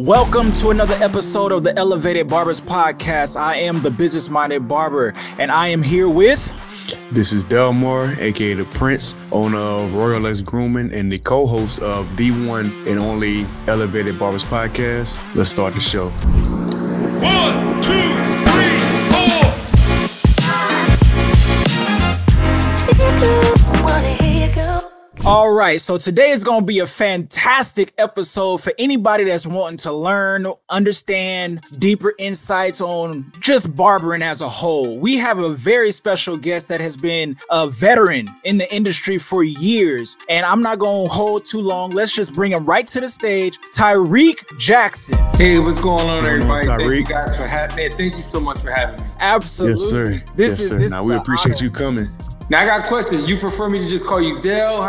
Welcome to another episode of the Elevated Barbers Podcast. I am the business minded barber, and I am here with. This is Delmar, aka the Prince, owner of Royal X Grooming and the co-host of the one and only Elevated Barbers Podcast. Let's start the show. One, All right, so today is going to be a fantastic episode for anybody that's wanting to learn, understand deeper insights on just barbering as a whole. We have a very special guest that has been a veteran in the industry for years, and I'm not going to hold too long. Let's just bring him right to the stage, Tyrik Jackson. Hey, what's going on, everybody? Thank you guys for having me. Thank you so much for having me. Absolutely. Yes, sir. This yes, is sir. this now is we appreciate honor. you coming. Now I got a question. You prefer me to just call you Dale?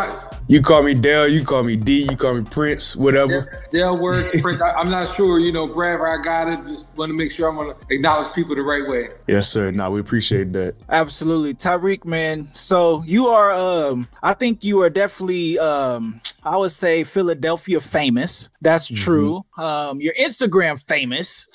How- You call me Dale, you call me D, you call me Prince, whatever. Dale works. Prince, I, I'm not sure. You know, wherever I got it, just want to make sure I'm gonna acknowledge people the right way. Yes, sir. Now we appreciate that. Absolutely. Tyrik, man. So you are um I think you are definitely um I would say Philadelphia famous. That's true. Um your Instagram famous.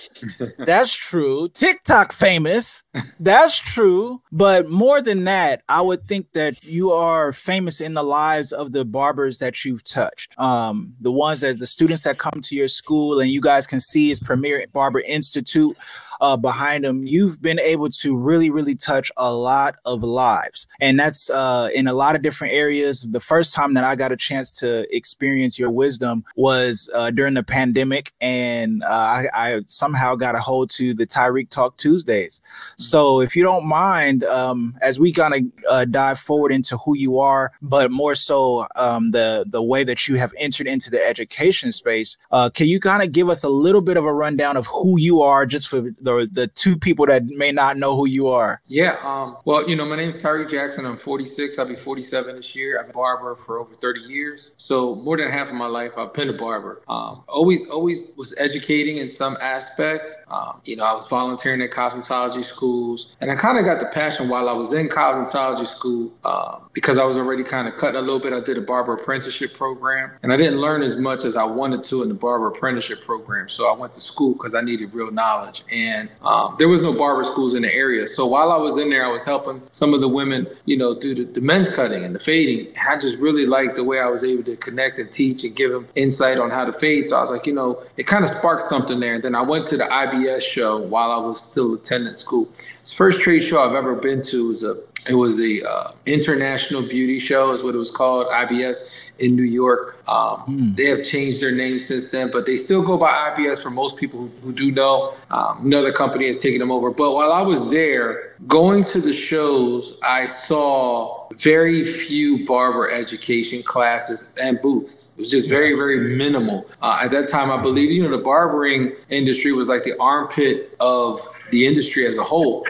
That's true. TikTok famous. That's true. But more than that, I would think that you are famous in the lives of the barbers that you've touched. Um the ones that the students that come to your school and you guys can see is Premier Barber Institute uh, behind them, you've been able to really, really touch a lot of lives. And that's uh, in a lot of different areas. The first time that I got a chance to experience your wisdom was uh, during the pandemic. And uh, I, I somehow got a hold to the Tyrik Talk Tuesdays. So if you don't mind, um, as we kind of uh, dive forward into who you are, but more so um, the, the way that you have entered into the education space, uh, can you kind of give us a little bit of a rundown of who you are just for the, the two people that may not know who you are? Yeah. Um, well, you know, my name is Tyrik Jackson. I'm 46. I'll be 47 this year. I've been a barber for over 30 years. So more than half of my life, I've been a barber. Um, always, always was educating in some aspect. Um, you know, I was volunteering at cosmetology schools, and I kind of got the passion while I was in cosmetology school um, because I was already kind of cutting a little bit. I did a barber apprenticeship program, and I didn't learn as much as I wanted to in the barber apprenticeship program. So I went to school because I needed real knowledge, and um, there was no barber schools in the area. So while I was in there, I was helping some of the women, you know, do the, the men's cutting and the fading. And I just really liked the way I was able to connect and teach and give them insight on how to fade. So I was like, you know, it kind of sparked something there. And then I went to the IBS show while I was still attending school. It's the first trade show I've ever been to was a it was the uh, International Beauty Show, is what it was called, IBS in New York. Um, They have changed their name since then, but they still go by IBS for most people who, who do know. Um, another company has taken them over. But while I was there, going to the shows, I saw very few barber education classes and booths. It was just very, very minimal. Uh, at that time, I believe, you know, the barbering industry was like the armpit of the industry as a whole.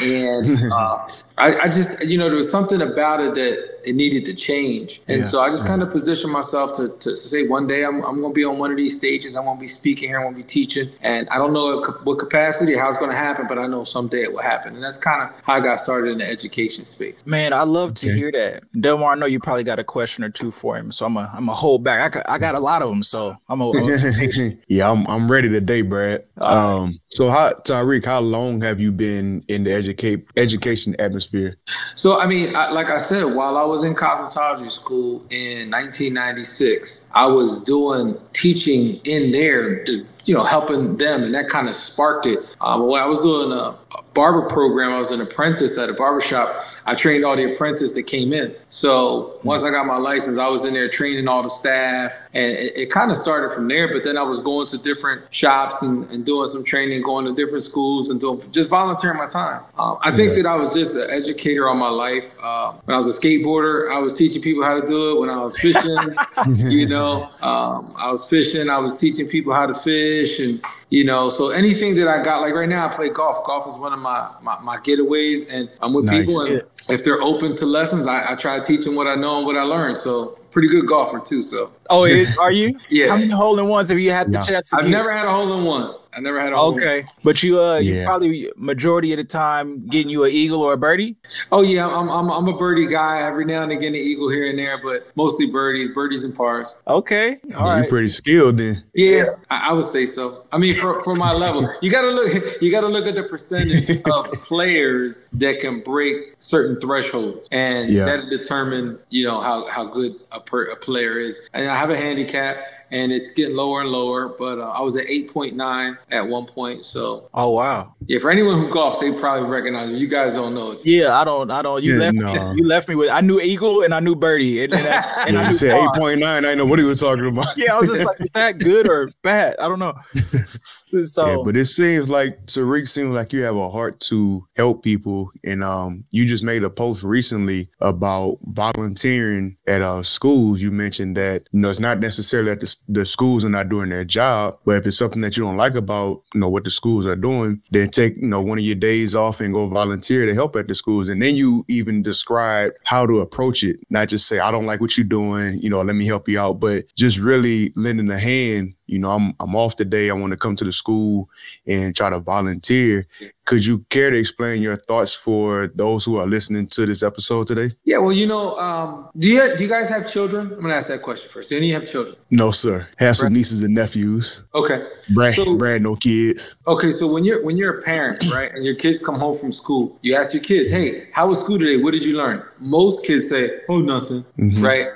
and uh, I, I just, you know, there was something about it that it needed to change. And Yeah. so I just kind of positioned myself to, to say one day I'm, I'm going to be on one of these stages. I'm going to be speaking here. I'm going to be teaching. And I don't know what- what capacity or how it's going to happen, but I know someday it will happen. And that's kind of how I got started in the education space. Man, I love to hear that. Delmar, I know you probably got a question or two for him, so I'm a I'm a hold back. I, got- I got a lot of them, so I'm a. yeah, I'm I'm ready today, Brad. Um, so how Tyrik, how long have you been in the educate education atmosphere? So, I mean, I, like I said, while I was in cosmetology school in 1996, I was doing teaching in there, to, you know, helping them, and that kind of sparked it. Um, when I was doing a barber program, I was an apprentice at a barber shop. I trained all the apprentices that came in. So once I got my license, I was in there training all the staff, and it, it kind of started from there. But then I was going to different shops and, and doing some training, going to different schools and doing just volunteering my time. Um, I think that I was just an educator all my life. Uh, when I was a skateboarder, I was teaching people how to do it. When I was fishing, you know, um, I was fishing. I was teaching people how to fish, and you know, so anything that I got, like right now, I play golf. Golf is one of my my, my getaways, and I'm with Nice. people, and if they're open to lessons, I, I try to teach them what I know and what I learned. So pretty good golfer too. So Oh, it, are you? Yeah. How many hole in ones have you had the No. chance to I've get? never had a hole in one. I never had a hole one. Okay, but you uh, you probably majority of the time getting you an eagle or a birdie. Oh yeah, I'm, I'm I'm a birdie guy. Every now and again, an eagle here and there, but mostly birdies, birdies and pars. Okay, all Yeah, right. you pretty skilled then. Yeah, I, I would say so. I mean, for, for my level, you got to look. You got to look at the percentage of players that can break certain thresholds, and Yeah. that determine you know how how good a, per, a player is. And I have a handicap, and it's getting lower and lower. But uh, I was at eight point nine at one point. So Oh wow. yeah, for anyone who golfs, they probably recognize me. You guys don't know. It's, Yeah, I don't. I don't. You Yeah, left. no. You left me with. I knew eagle and I knew birdie, and, then that's, and Yeah, I you knew said eight point nine. I didn't know what he was talking about. Yeah, I was just like, is that good or bad? I don't know. So Yeah, but it seems like Tyrik seems like you have a heart to help people, and um, you just made a post recently about volunteering at uh schools. You mentioned that you know it's not necessarily that the, the schools are not doing their job, but if it's something that you don't like about you know what the schools are doing, then take you know one of your days off and go volunteer to help at the schools, and then you even describe how to approach it, not just say I don't like what you're doing, you know, let me help you out, but just really lending a hand you know, I'm I'm off today. I want to come to the school and try to volunteer. Could you care to explain your thoughts for those who are listening to this episode today? Yeah, well, you know, um, do you do you guys have children? I'm gonna ask that question first. Do any of you have children? No, sir. Have some Right. nieces and nephews. Okay. Brad, So- Brad, no kids. Okay, so when you're when you're a parent, right, and your kids come home from school, you ask your kids, "Hey, how was school today? What did you learn?" Most kids say, "Oh, nothing," Mhm. right?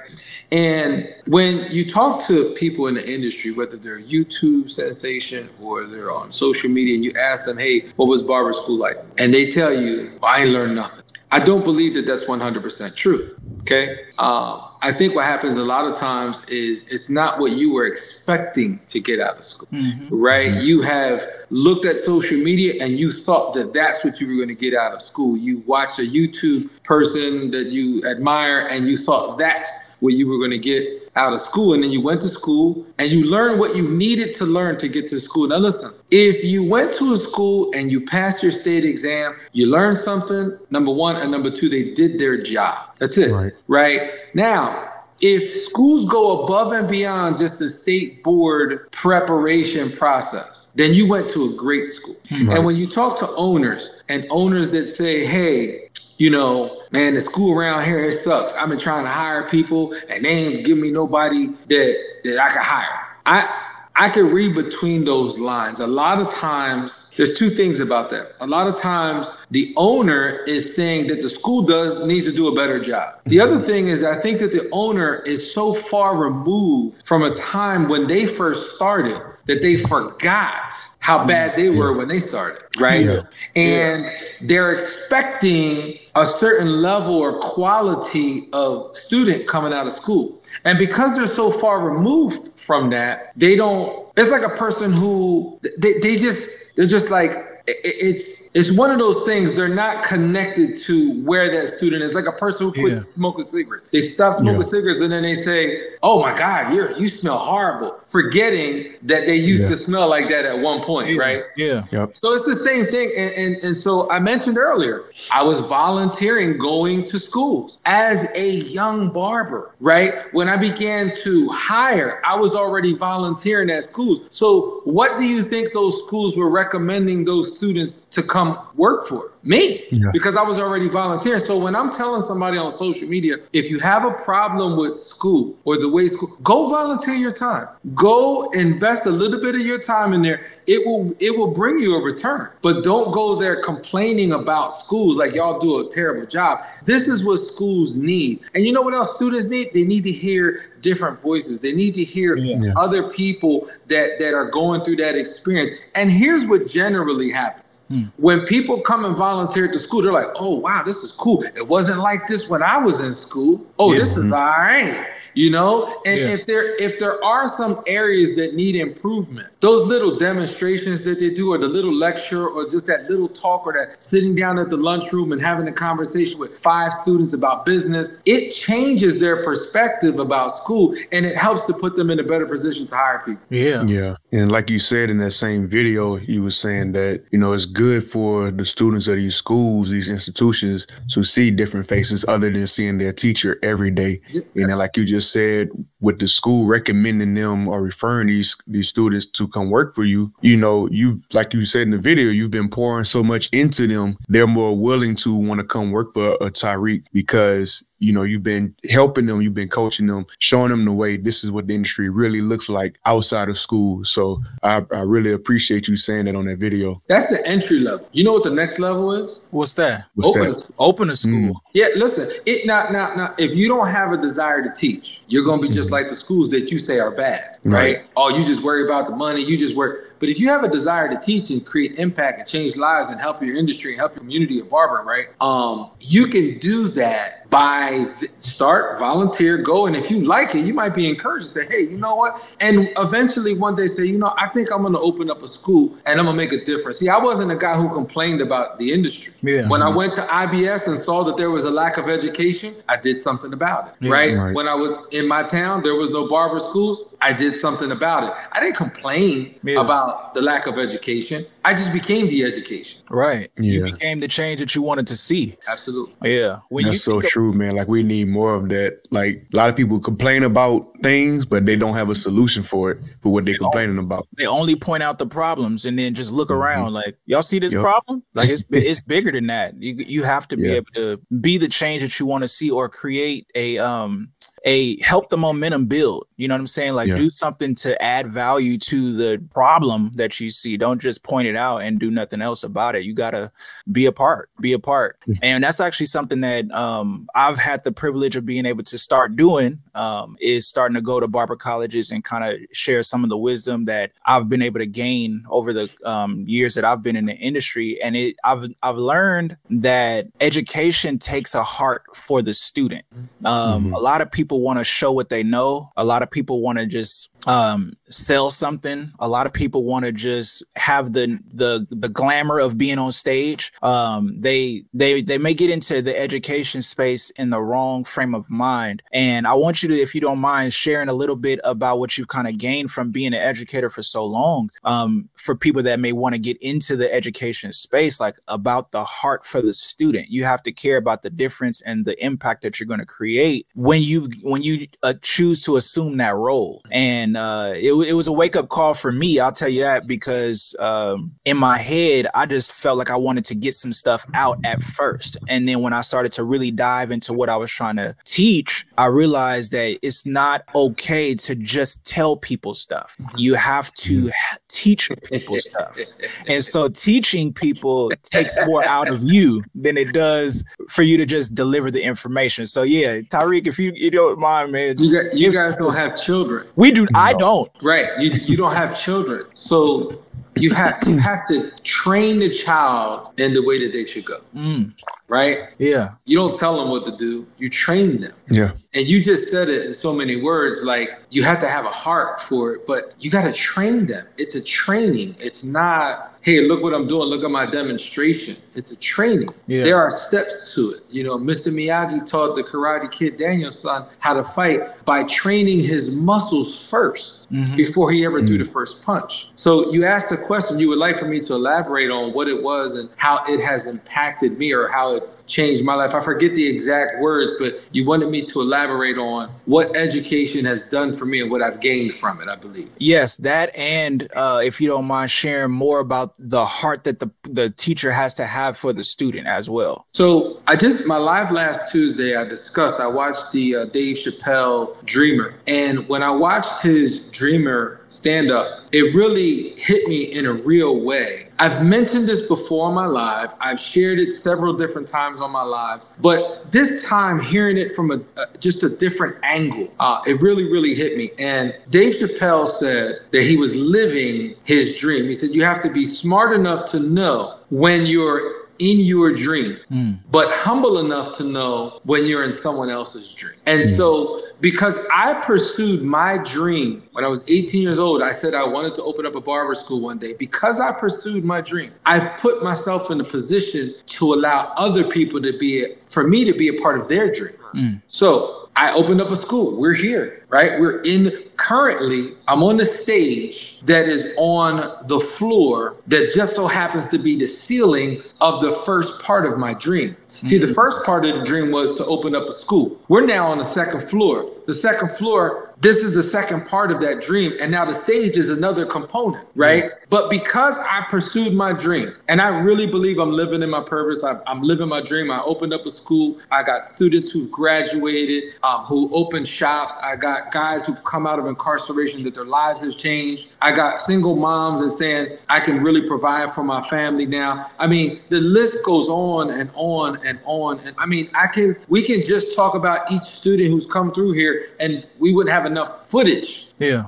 And when you talk to people in the industry, whether they're YouTube sensation or they're on social media, and you ask them, "Hey, what was barber school like?" and they tell you, "I ain't learned nothing." I don't believe that that's 100% true. Okay. Um, I think what happens a lot of times is it's not what you were expecting to get out of school Mhm. right? You have looked at social media and you thought that that's what you were going to get out of school. You watched a YouTube person that you admire and you thought that's what you were going to get out of school. And then you went to school and you learned what you needed to learn to get to school. Now, listen, if you went to a school and you passed your state exam, you learned something, number one, and number two, they did their job. That's it. Right. Right. Now, if schools go above and beyond just the state board preparation process, then you went to a great school. Hmm. Right. And when you talk to owners and owners that say, hey, you know, man, the school around here it sucks. I've been trying to hire people and they ain't give me nobody that that I can hire. I I can read between those lines. A lot of times, there's two things about that. A lot of times, the owner is saying that the school does needs to do a better job. The other mm-hmm. thing is, I think that the owner is so far removed from a time when they first started that they forgot how bad they were when they started, right? Yeah. And they're expecting a certain level or quality of student coming out of school. And because they're so far removed from that, they don't, it's like a person who they, they just, they're just like, it- it's it's one of those things they're not connected to where that student is like a person who quits Yeah. smoking cigarettes they stop smoking Yeah. cigarettes and then they say oh my god you're you smell horrible forgetting that they used Yeah. to smell like that at one point right Yeah. Yep. so it's the same thing. And, and, and so I mentioned earlier, I was volunteering going to schools as a young barber, right? When I began to hire, I was already volunteering at schools. So what do you think those schools were recommending those students to come Um, work for? Me, Yeah. because I was already volunteering. So when I'm telling somebody on social media, if you have a problem with school or the way school, go volunteer your time. Go invest a little bit of your time in there. It will it will bring you a return. But don't go there complaining about schools like y'all do a terrible job. This is what schools need. And you know what else students need? They need to hear different voices. They need to hear Yeah. Yeah. other people that that are going through that experience. And here's what generally happens. Hmm. When people come and volunteer at the school, they're like, "Oh wow, this is cool. It wasn't like this when I was in school. Oh, Yeah. this is all right." You know, and Yeah. if there if there are some areas that need improvement, those little demonstrations that they do, or the little lecture, or just that little talk, or that sitting down at the lunchroom and having a conversation with five students about business, it changes their perspective about school, and it helps to put them in a better position to hire people. Yeah. Yeah. And like you said in that same video, you were saying that, you know, it's good for the students of these schools, these institutions to see different faces other than seeing their teacher every day. Yep. And then, like you just said, with the school recommending them or referring these these students to come work for you, you know, you like you said in the video, you've been pouring so much into them, they're more willing to want to come work for a Tyrik because you know you've been helping them you've been coaching them showing them the way this is what the industry really looks like outside of school so i, I really appreciate you saying that on that video That's the entry level. You know what the next level is? What's that? What's Open that? a school. Open a school. Mm. Yeah, listen. It not not not. If you don't have a desire to teach, you're gonna be just like the schools that you say are bad, right? Right. Oh, you just worry about the money. You just worry. But if you have a desire to teach and create impact and change lives and help your industry and help your community of barber, right? Um, you can do that by th- start, volunteer, go, and if you like it, you might be encouraged to say, "Hey, you know what?" And eventually, one day, say, "You know, I think I'm going to open up a school and I'm going to make a difference." See, I wasn't a guy who complained about the industry. Yeah. When I went to IBS and saw that there was a lack of education, I did something about it. Yeah. right? Right. When I was in my town, there was no barber schools. I did something about it. I didn't complain Yeah. about the lack of education. I just became the education. Right. Yeah. You Yeah. became the change that you wanted to see. Absolutely. Yeah. When That's you so of- true, man. Like we need more of that. Like a lot of people complain about things, but they don't have a solution for it for what they're complaining about. they only point out the problems and then just look Mhm. around like y'all see this Yep. problem like it's it's bigger than that you you have to be able to be the change that you want to see or create a um a help the momentum build you know what i'm saying like Yeah. do something to add value to the problem that you see don't just point it out and do nothing else about it you got to be a part be a part Yeah. and that's actually something that um i've had the privilege of being able to start doing um is starting to go to barber colleges and kind of share some of the wisdom that i've been able to gain over the um, years that i've been in the industry and it i've i've learned that education takes a heart for the student um, Mhm. a lot of people want to show what they know. A lot of people want to just um, sell something. A lot of people want to just have the the the glamour of being on stage. Um, they they they may get into the education space in the wrong frame of mind. And i want you to if you don't mind sharing a little bit about what you've kind of gained from being an educator for so long um, for people that may want to get into the education space like about the heart for the student. You have to care about the difference and the impact that you're going to create when you when you uh, choose to assume that role. And uh, it, it was a wake up call for me i'll tell you that because um, in my head i just felt like i wanted to get some stuff out at first and then when i started to really dive into what i was trying to teach i realized that it's not okay to just tell people stuff you have to teach people stuff and so teaching people takes more out of you than it does for you to just deliver the information. So yeah, Tyrik, if you, you don't mind, man. You, got, you guys don't have children. We do I No. don't. Right. You you don't have children. So you have you have to train the child in the way that they should go. Mm, Right? yeah. You don't tell them what to do, you train them. Yeah. And you just said it in so many words, like you have to have a heart for it, but you got to train them. It's a training. It's not, hey, look what I'm doing. Look at my demonstration. It's a training. Yeah. There are steps to it. You know, Mr. Miyagi taught the Karate Kid Daniel-san how to fight by training his muscles 1st Mhm. before he ever threw the first punch. So you asked a question you would like for me to elaborate on what it was and how it has impacted me or how it's changed my life. I forget the exact words, but you wanted me to elaborate on what education has done for me and what I've gained from it, I believe. Yes, that and uh, if you don't mind sharing more about the heart that the the teacher has to have for the student as well. So I just my live last Tuesday. I discussed. I watched the uh, Dave Chappelle Dreamer, and when I watched his Dreamer stand up, it really hit me in a real way. I've mentioned this before on my live. I've shared it several different times on my lives, but this time hearing it from a, a just a different angle, uh, it really really hit me. And Dave Chappelle said that he was living his dream. He said you have to be smart enough to know when you're in your dream, Mm. but humble enough to know when you're in someone else's dream. And so, because I pursued my dream when I was 18 years old, I said I wanted to open up a barber school one day. Because I pursued my dream, I've put myself in a position to allow other people to be, for me to be a part of their dream. Mm. So I opened up a school. We're here. Right? We're in currently, I'm on the stage that is on the floor that just so happens to be the ceiling of the first part of my dream. See, the first part of the dream was to open up a school. We're now on the second floor. The second floor, this is the second part of that dream. And now the stage is another component, right? But because I pursued my dream and I really believe I'm living in my purpose, I, I'm living my dream. I opened up a school. I got students who've graduated, um, who opened shops. I got guys who've come out of incarceration that their lives has changed. I got single moms that saying, I can really provide for my family now. I mean, the list goes on and on and on. And I mean, I can, we can just talk about each student who's come through here and we wouldn't have enough footage Yeah.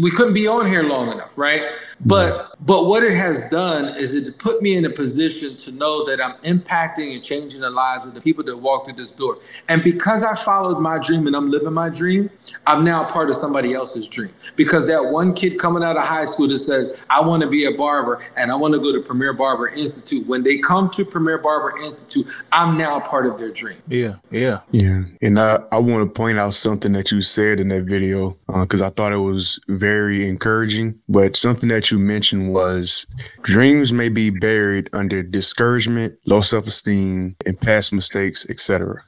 we couldn't be on here long enough, right? But but what it has done is it put me in a position to know that I'm impacting and changing the lives of the people that walk through this door. And because I followed my dream and I'm living my dream, I'm now part of somebody else's dream. Because that one kid coming out of high school that says, I want to be a barber and I want to go to Premier Barber Institute. When they come to Premier Barber Institute, I'm now part of their dream. Yeah. Yeah. Yeah, and I, I want to point out something that you said in that video uh, because I thought it was very encouraging. But something that you mentioned was dreams may be buried under discouragement, low self esteem, and past mistakes, etc.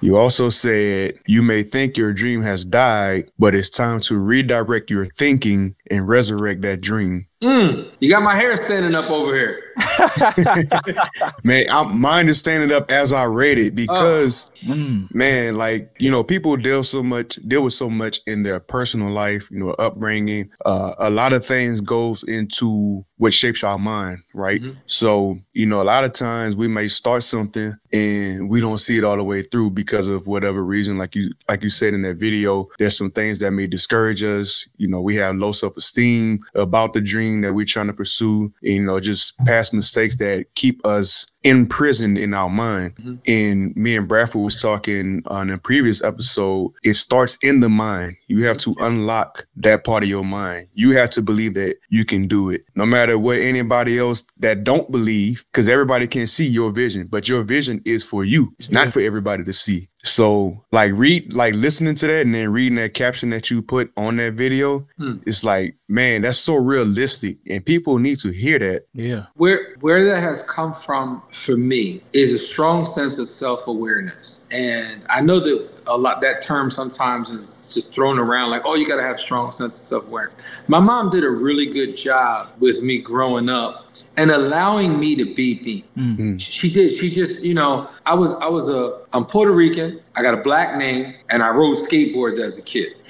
You also said you may think your dream has died, but it's time to redirect your thinking and resurrect that dream. Mm, you got my hair standing up over here. Man, I, mine is standing up as I read it because Mm. man, like you know, people deal so much, deal with so much in their personal life, you know, upbringing. Uh, a lot of things goes into what shapes our mind, right? Mhm. So you know, a lot of times we may start something and we don't see it all the way through because of whatever reason. Like you, like you said in that video, there's some things that may discourage us. You know, we have low self esteem about the dream that we're trying to pursue. You know, just past mistakes that keep us imprisoned in our mind. Mhm. And me and Bradford was talking on a previous episode. It starts in the mind. You have to unlock that part of your mind. You have to believe that you can do it, no matter what anybody else that don't believe, because everybody can see your vision, but your vision is for you. It's Yeah. not for everybody to see. So, like, read, like, listening to that and then reading that caption that you put on that video, Hmm. it's like, man, that's so realistic, and people need to hear that. Yeah. Where where that has come from for me is a strong sense of self-awareness. And I know that a lot that term sometimes is just thrown around like, oh, you gotta have strong sense of self-awareness. My mom did a really good job with me growing up and allowing me to be me. Mm. She did. She just, you know, I was I was a I'm Puerto Rican, I got a black name, and I rode skateboards as a kid.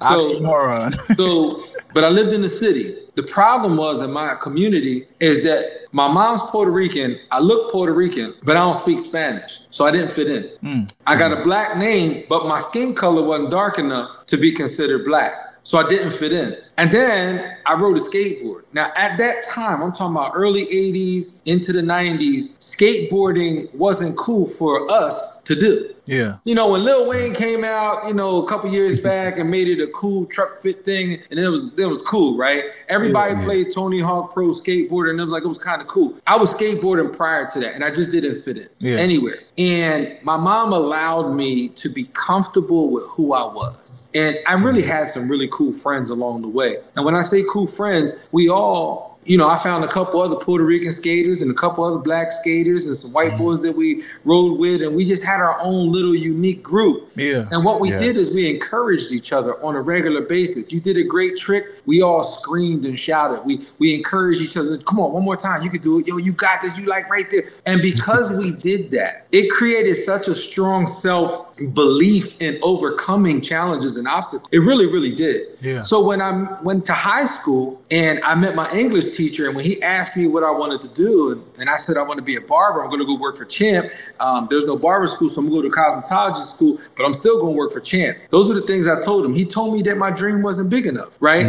Oxymoron. So, but I lived in the city. The problem was in my community is that my mom's Puerto Rican. I look Puerto Rican, but I don't speak Spanish. So I didn't fit in. Mm. I got a black name, but my skin color wasn't dark enough to be considered black. So I didn't fit in. And then I rode a skateboard. Now, at that time, I'm talking about early 80s into the 90s, skateboarding wasn't cool for us to do. Yeah. You know, when Lil Wayne came out, you know, a couple years back and made it a cool truck fit thing, and it was it was cool, right? Everybody Yeah. played Tony Hawk Pro Skateboarder, and it was like it was kind of cool. I was skateboarding prior to that, and I just didn't fit in Yeah. anywhere. And my mom allowed me to be comfortable with who I was. And I really mm. had some really cool friends along the way. And when I say cool friends, we all you know, I found a couple other Puerto Rican skaters and a couple other black skaters and some white mm-hmm. boys that we rode with, and we just had our own little unique group. Yeah. And what we Yeah. did is we encouraged each other on a regular basis. You did a great trick. We all screamed and shouted. We we encouraged each other. Come on, one more time. You can do it. Yo, you got this. You like right there. And because we did that, it created such a strong self belief in overcoming challenges and obstacles. It really, really did. Yeah. So when I went to high school and I met my English teacher, and when he asked me what I wanted to do, and, and I said I want to be a barber, I'm going to go work for Champ. Um, there's no barber school, so I'm going to go to cosmetology school, but I'm still going to work for Champ. Those are the things I told him. He told me that my dream wasn't big enough, right?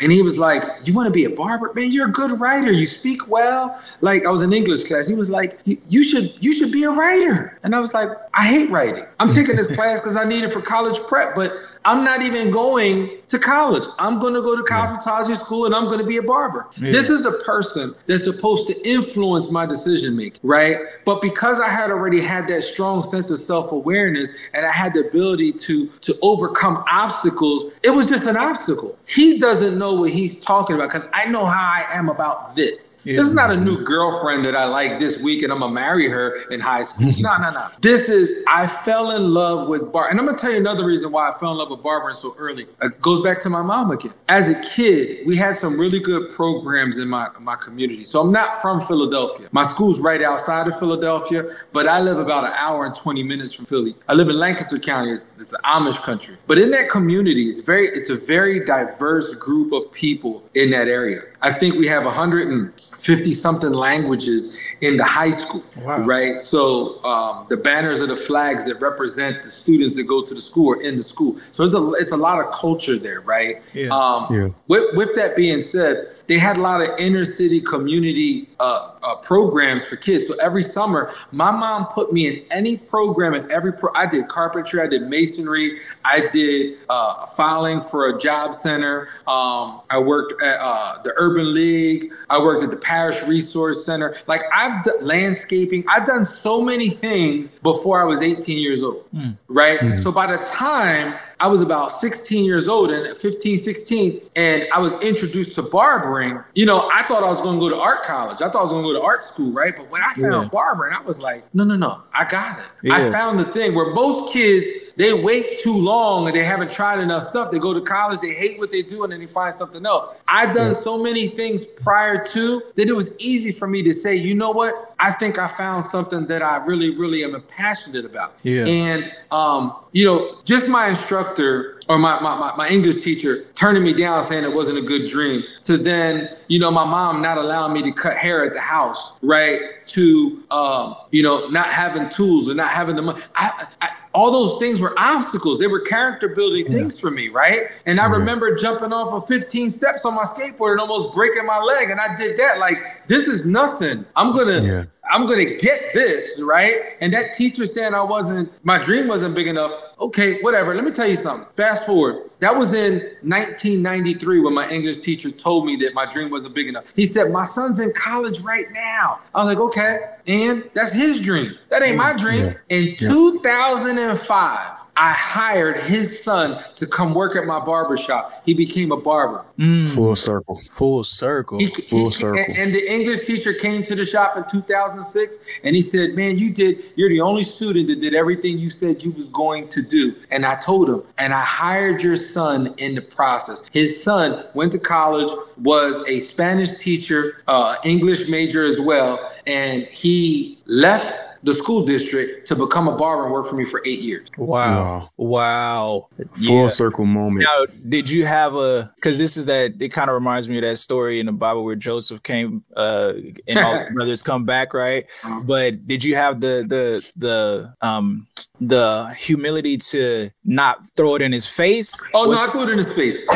And he was like, "You want to be a barber, man? You're a good writer. You speak well." Like I was in English class. He was like, "You should you should be a writer." And I was like, "I hate writing. I'm taking this class because I need it for college prep, but I'm not even going to college. I'm going to go to cosmetology school and I'm going to be a barber. Yeah. This is a person that's supposed to influence my decision making, right? But because I had already had that strong sense of self-awareness and I had the ability to to overcome obstacles, it was just an obstacle. He doesn't know what he's talking about because I know how I am about this. Yeah. This is not a new girlfriend that I like this week and I'm gonna marry her in high school. no, no, no. This is I fell in love with bar, and I'm gonna tell you another reason why I fell in love with barbering so early. It goes back to my mom again. As a kid, we had some really good programs in my my community. So I'm not from Philadelphia. My school's right outside of Philadelphia, but I live about an hour and 20 minutes from Philly. I live in Lancaster County. It's, it's the Amish country. But in that community, it's very it's a very diverse group of people in that area. I think we have 150 something languages in the high school, Wow. right? So um, the banners are the flags that represent the students that go to the school or in the school. So it's a it's a lot of culture there, right? Yeah. Um, Yeah. With, with that being said, they had a lot of inner city community uh, uh, programs for kids. So every summer, my mom put me in any program and every pro. I did carpentry, I did masonry, I did uh, filing for a job center. Um, I worked at uh, the Urban League. I worked at the Parish Resource Center. Like I've done landscaping. I've done so many things before I was 18 years old, mm. right? Mm-hmm. So by the time I was about 16 years old and 15, 16, and I was introduced to barbering. You know, I thought I was going to go to art college. I thought I was going to go to art school, right? But when I found Yeah. barbering, I was like, no, no, no, I got it. Yeah. I found the thing where most kids they wait too long and they haven't tried enough stuff. They go to college, they hate what they do, and then they find something else. I've done so many things prior to that it was easy for me to say, you know what? I think I found something that I really, really am passionate about. Yeah. And um, you know, just my instructor or my, my, my, my English teacher turning me down saying it wasn't a good dream to then, you know, my mom not allowing me to cut hair at the house, right? To um, you know, not having tools or not having the money. I, I all those things were obstacles. They were character building things for me, right? And I remember jumping off of 15 steps on my skateboard and almost breaking my leg. And I did that. Like, this is nothing. I'm gonna Yeah. I'm gonna get this, right? And that teacher saying I wasn't, my dream wasn't big enough. Okay, whatever. Let me tell you something. Fast forward. That was in 1993 when my English teacher told me that my dream wasn't big enough. He said, My son's in college right now. I was like, Okay. And that's his dream. That ain't my dream. In 2005, I hired his son to come work at my barber shop. He became a barber. Mm. Full circle. Full circle. He, Full he- circle. And, and the English teacher came to the shop in 2006 and he said, man, you did, you're the only student that did everything you said you was going to do. And I told him, and I hired your son in the process. His son went to college, was a Spanish teacher, uh, English major as well. And he left the school district to become a barber and work for me for eight years. Wow. Wow. Full Yeah. circle moment. Now, did you have a? Because this is that. It kind of reminds me of that story in the Bible where Joseph came, uh, and all the brothers come back, right? Uh-huh. But did you have the the the um the humility to not throw it in his face? Oh no, I threw it in his face.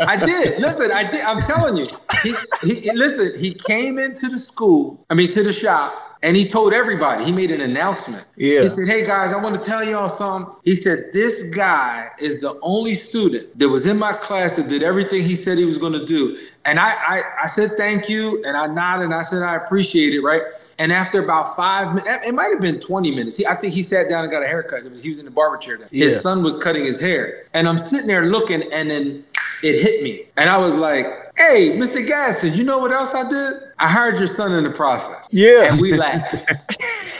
I did. Listen, I did. I'm telling you. He, he listen. He came into the school. I mean, to the shop, and he told everybody. He made an announcement. Yeah. He said, "Hey guys, I want to tell y'all something." He said, "This guy is the only student that was in my class that did everything he said he was going to do." And I, I, I said thank you, and I nodded, and I said I appreciate it, right? And after about five minutes, it might have been 20 minutes. He, I think he sat down and got a haircut. He was in the barber chair. Then. Yeah. His son was cutting his hair, and I'm sitting there looking, and then it hit me, and I was like, "Hey, Mr. Gasson, you know what else I did? I hired your son in the process." Yeah. and we laughed.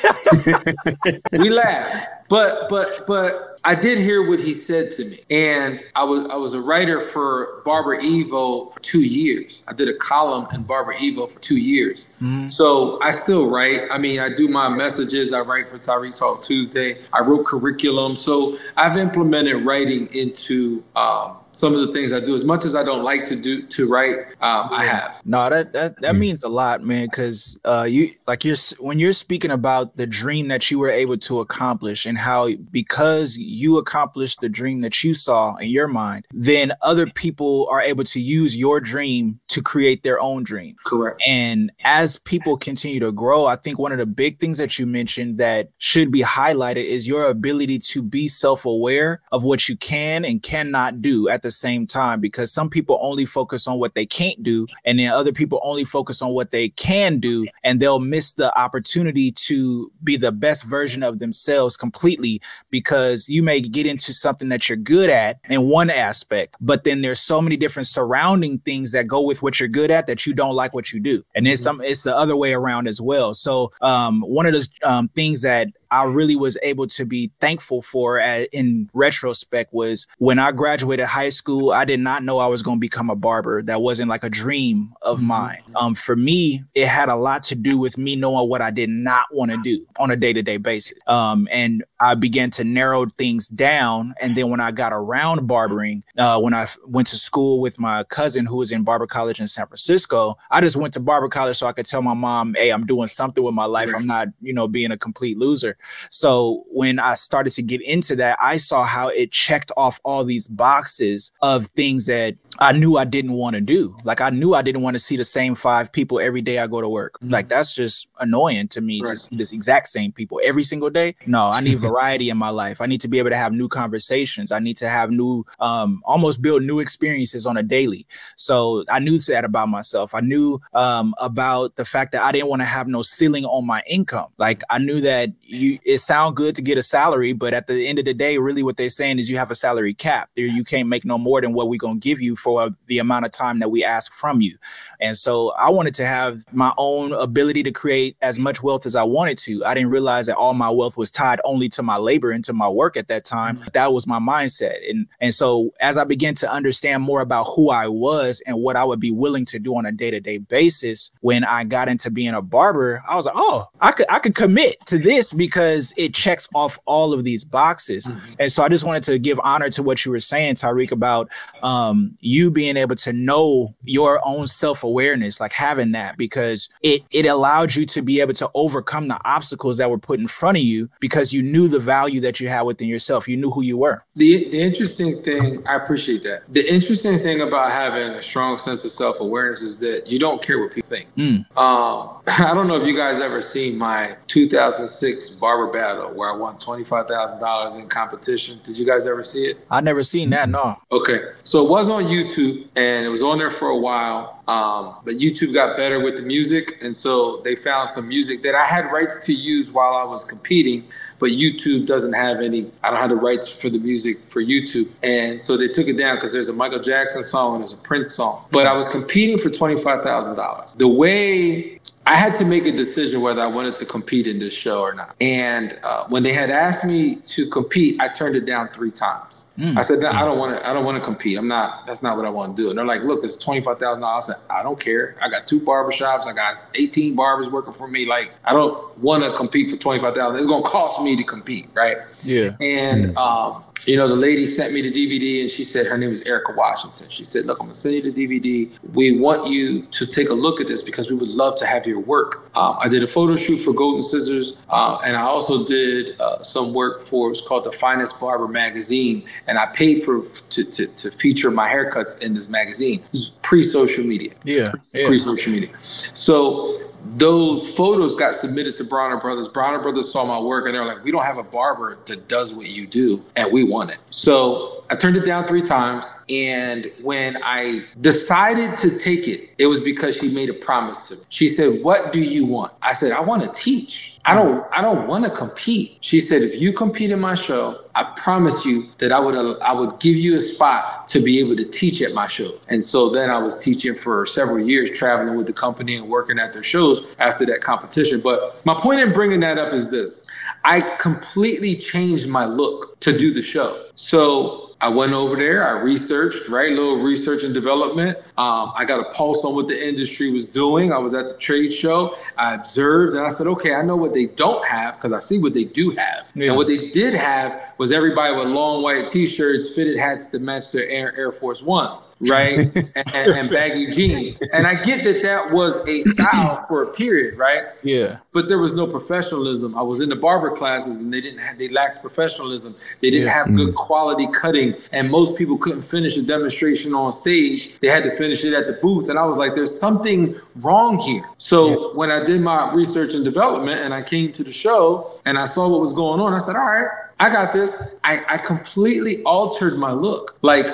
we laughed, but but but I did hear what he said to me, and I was I was a writer for Barber Evo for two years. I did a column in Barber Evo for two years, so I still write. I mean, I do my messages. I write for Tyrik Talk Tuesday. I wrote curriculum, so I've implemented writing into um, some of the things I do. As much as I don't like to do to write, um, I have. No, that that, that means a lot, man. Because uh, you like you're when you're speaking about the dream that you were able to accomplish and how because you accomplished the dream that you saw in your mind, then other people are able to use your dream to create their own dream. Correct. And as people continue to grow, I think one of the big things that you mentioned that should be highlighted is your ability to be self aware of what you can and cannot do at the same time. Because some people only focus on what they can't do, and then other people only focus on what they can do, and they'll miss the opportunity to be the best version of themselves completely because you may get into something that you're good at in one aspect, but then there's so many different surrounding things that go with what you're good at that you don't like what you do. And it's some it's the other way around as well. So um one of those um things that I really was able to be thankful for at, in retrospect was when I graduated high school, I did not know I was going to become a barber. That wasn't like a dream of mine. Um, for me, it had a lot to do with me knowing what I did not want to do on a day to day basis. Um, and I began to narrow things down. And then when I got around barbering, uh, when I went to school with my cousin who was in barber college in San Francisco, I just went to barber college so I could tell my mom, hey, I'm doing something with my life. I'm not, you know, being a complete loser. So when I started to get into that, I saw how it checked off all these boxes of things that I knew I didn't want to do. Like I knew I didn't want to see the same five people every day I go to work. Like that's just annoying to me to see this exact same people every single day. No, I need variety in my life. I need to be able to have new conversations. I need to have new um almost build new experiences on a daily. So I knew that about myself. I knew um about the fact that I didn't want to have no ceiling on my income. Like I knew that you it sound good to get a salary, but at the end of the day, really what they're saying is you have a salary cap. There you can't make no more than what we're gonna give you for the amount of time that we ask from you. And so I wanted to have my own ability to create as much wealth as I wanted to. I didn't realize that all my wealth was tied only to my labor and to my work at that time. That was my mindset. And and so as I began to understand more about who I was and what I would be willing to do on a day-to-day basis, when I got into being a barber, I was like, oh, I could I could commit to this because it checks off all of these boxes. And so I just wanted to give honor to what you were saying, Tyrik, about um, you being able to know your own self-awareness, like having that, because it it allowed you to be able to overcome the obstacles that were put in front of you because you knew the value that you had within yourself. You knew who you were. The the interesting thing, I appreciate that. The interesting thing about having a strong sense of self awareness is that you don't care what people think. Mm. Um, I don't know if you guys ever seen my 2006 barber battle where I won twenty five thousand dollars in competition. Did you guys ever see it? I never seen that. No. Okay, so it was on YouTube and it was on there for a while. Um, but YouTube got better with the music, and so they found some music that I had rights to use while I was competing. But YouTube doesn't have any. I don't have the rights for the music for YouTube, and so they took it down because there's a Michael Jackson song and there's a Prince song. But I was competing for twenty five thousand dollars. The way I had to make a decision whether I wanted to compete in this show or not. And uh, when they had asked me to compete, I turned it down three times. Mm. I said, no, I don't want to. I don't want to compete. I'm not. That's not what I want to do. And they're like, look, it's twenty five thousand dollars. I said, I don't care. I got two barbershops. I got eighteen barbers working for me. Like, I don't want to compete for twenty five thousand. It's gonna cost me to compete, right? Yeah. And um, you know, the lady sent me the DVD, and she said her name is Erica Washington. She said, "Look, I'm gonna send you the DVD. We want you to take a look at this because we would love to have your work." Um, I did a photo shoot for Golden Scissors, uh, and I also did uh, some work for it's called the Finest Barber magazine, and I paid for to to, to feature my haircuts in this magazine. This pre-social media Yeah. yeah. pre-social media. So those photos got submitted to Bronner Brothers. Bronner Brothers saw my work and they were like, "We don't have a barber that does what you do, and we want it." So I turned it down three times, and when I decided to take it, it was because she made a promise to me. She said, "What do you want?" I said, "I want to teach. I don't. I don't want to compete." She said, "If you compete in my show, I promise you that I would I would give you a spot to be able to teach at my show. And so then I was teaching for several years, traveling with the company and working at their shows after that competition. But my point in bringing that up is this: I completely changed my look to do the show. So I went over there. I researched, right? A little research and development. Um, I got a pulse on what the industry was doing. I was at the trade show. I observed and I said, okay, I know what they don't have because I see what they do have. Yeah. And what they did have was everybody with long white t-shirts, fitted hats to match their Air, Air Force Ones, right? and, and, and baggy jeans. And I get that that was a style for a period, right? Yeah. but there was no professionalism. I was in the barber classes and they didn't have, they lacked professionalism. They didn't Yeah. have good quality cutting and most people couldn't finish a demonstration on stage. They had to finish it at the booth. And I was like, there's something wrong here. So when I did my research and development and I came to the show and I saw what was going on, I said, all right, I got this. I, I completely altered my look. Like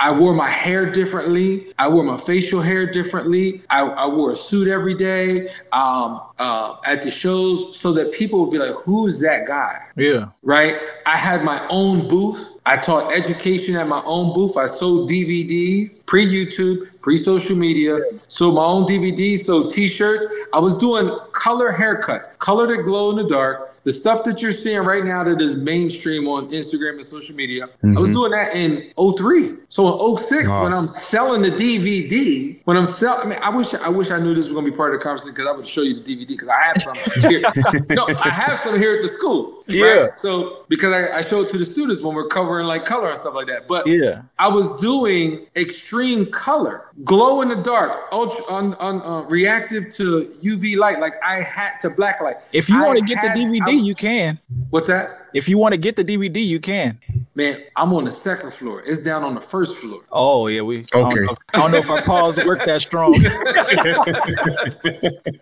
I wore my hair differently. I wore my facial hair differently. I, I wore a suit every day um, uh, at the shows so that people would be like, who's that guy? Yeah. Right? I had my own booth. I taught education at my own booth. I sold DVDs, pre YouTube, pre social media, sold my own DVDs, sold t shirts. I was doing color haircuts, color that glow in the dark. The stuff that you're seeing right now that is mainstream on Instagram and social media, I was Mhm. doing that in 03. So in 06, Wow. when I'm selling the DVD, when I'm selling, I mean, I wish I wish I knew this was gonna be part of the conversation because I would show you the DVD because I have some here. no, I have some here at the school. Yeah. Right? So because I, I show it to the students when we're covering like color and stuff like that. But Yeah. I was doing extreme color, glow in the dark, ultra on, on uh, reactive to UV light. Like I had to black light. If you want to get the DVD, I- you can. What's that? If you want to get the DVD, you can. Man, I'm on the second floor. It's down on the first floor. Oh yeah, we. I Okay. don't know, I don't know if our pause work that strong.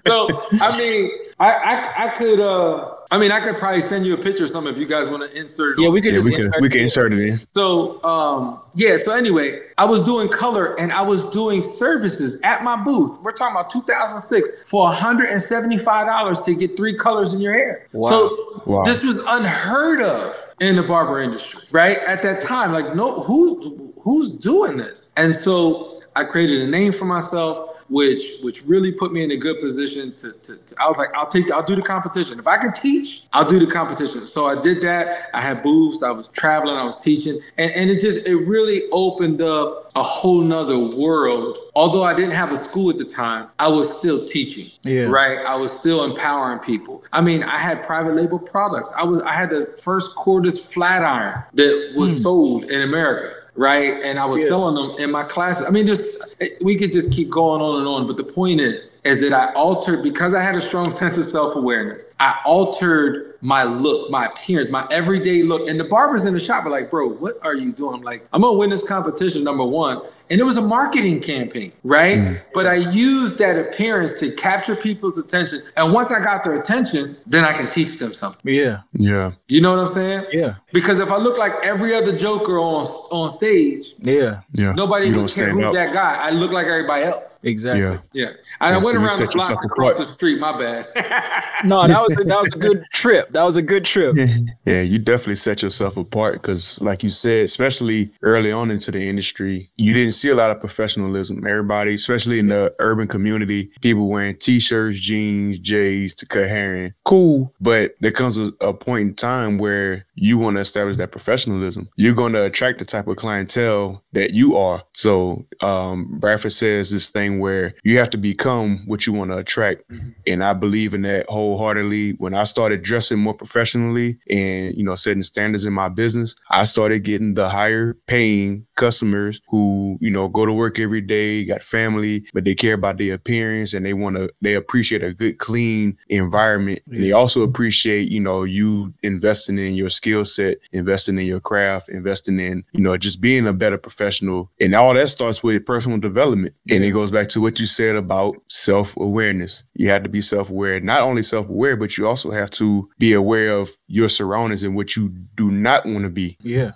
So I mean, I, I I could uh I mean I could probably send you a picture or something if you guys want to insert it. Yeah, we could Yeah, just we can insert we it. can insert it in. So um yeah, so anyway, I was doing color and I was doing services at my booth. We're talking about 2006 for $175 to get three colors in your hair. Wow. So Wow. this was unheard of in the barber industry, right? At that time, like no who's who's doing this? And so I created a name for myself which which really put me in a good position to, to, to I was like I'll take I'll do the competition. If I can teach I'll do the competition. So I did that. I had booths. I was traveling. I was teaching. And and it just it really opened up a whole nother world. Although I didn't have a school at the time I was still teaching Yeah. right? I was still empowering people. I mean I had private label products. I was I had the first cordless flat iron that was hmm. sold in America right? And I was Yeah. selling them in my classes. I mean, just we could just keep going on and on. But the point is, is that I altered because I had a strong sense of self-awareness. I altered my look, my appearance, my everyday look. And the barbers in the shop were like, "Bro, what are you doing?" I'm like, "I'm gonna win this competition." Number one. And it was a marketing campaign, right? Mm. But I used that appearance to capture people's attention. And once I got their attention, then I can teach them something. Yeah. Yeah. You know what I'm saying? Yeah. Because if I look like every other Joker on on stage, Yeah. Yeah. Nobody You would don't care stand who's up. that guy. I look like everybody else. Exactly. Yeah. Yeah. And I Yeah, so went you around the block across apart. the street. My bad. No, that was a, that was a good trip. That was a good trip. Yeah, you definitely set yourself apart because, like you said, especially early on into the industry, you didn't see a lot of professionalism. Everybody, especially in the urban community, people wearing t-shirts, jeans, J's to cut hair in. Cool, but there comes a, a point in time where you want to establish that professionalism. You're going to attract the type of clientele that you are. So, um, Bradford says this thing where you have to become what you want to attract. And I believe in that wholeheartedly. When I started dressing more professionally and, you know, setting standards in my business, I started getting the higher paying customers who, you know, go to work every day, got family, but they care about their appearance and they want to, they appreciate a good, clean environment. They also appreciate, you know, you investing in your skill set, investing in your craft, investing in, you know, just being a better professional. And all that starts with personal development. And it goes back to what you said about self awareness. You have to be self aware, not only self aware, but you also have to be aware of your surroundings and what you do not want to be. Yeah,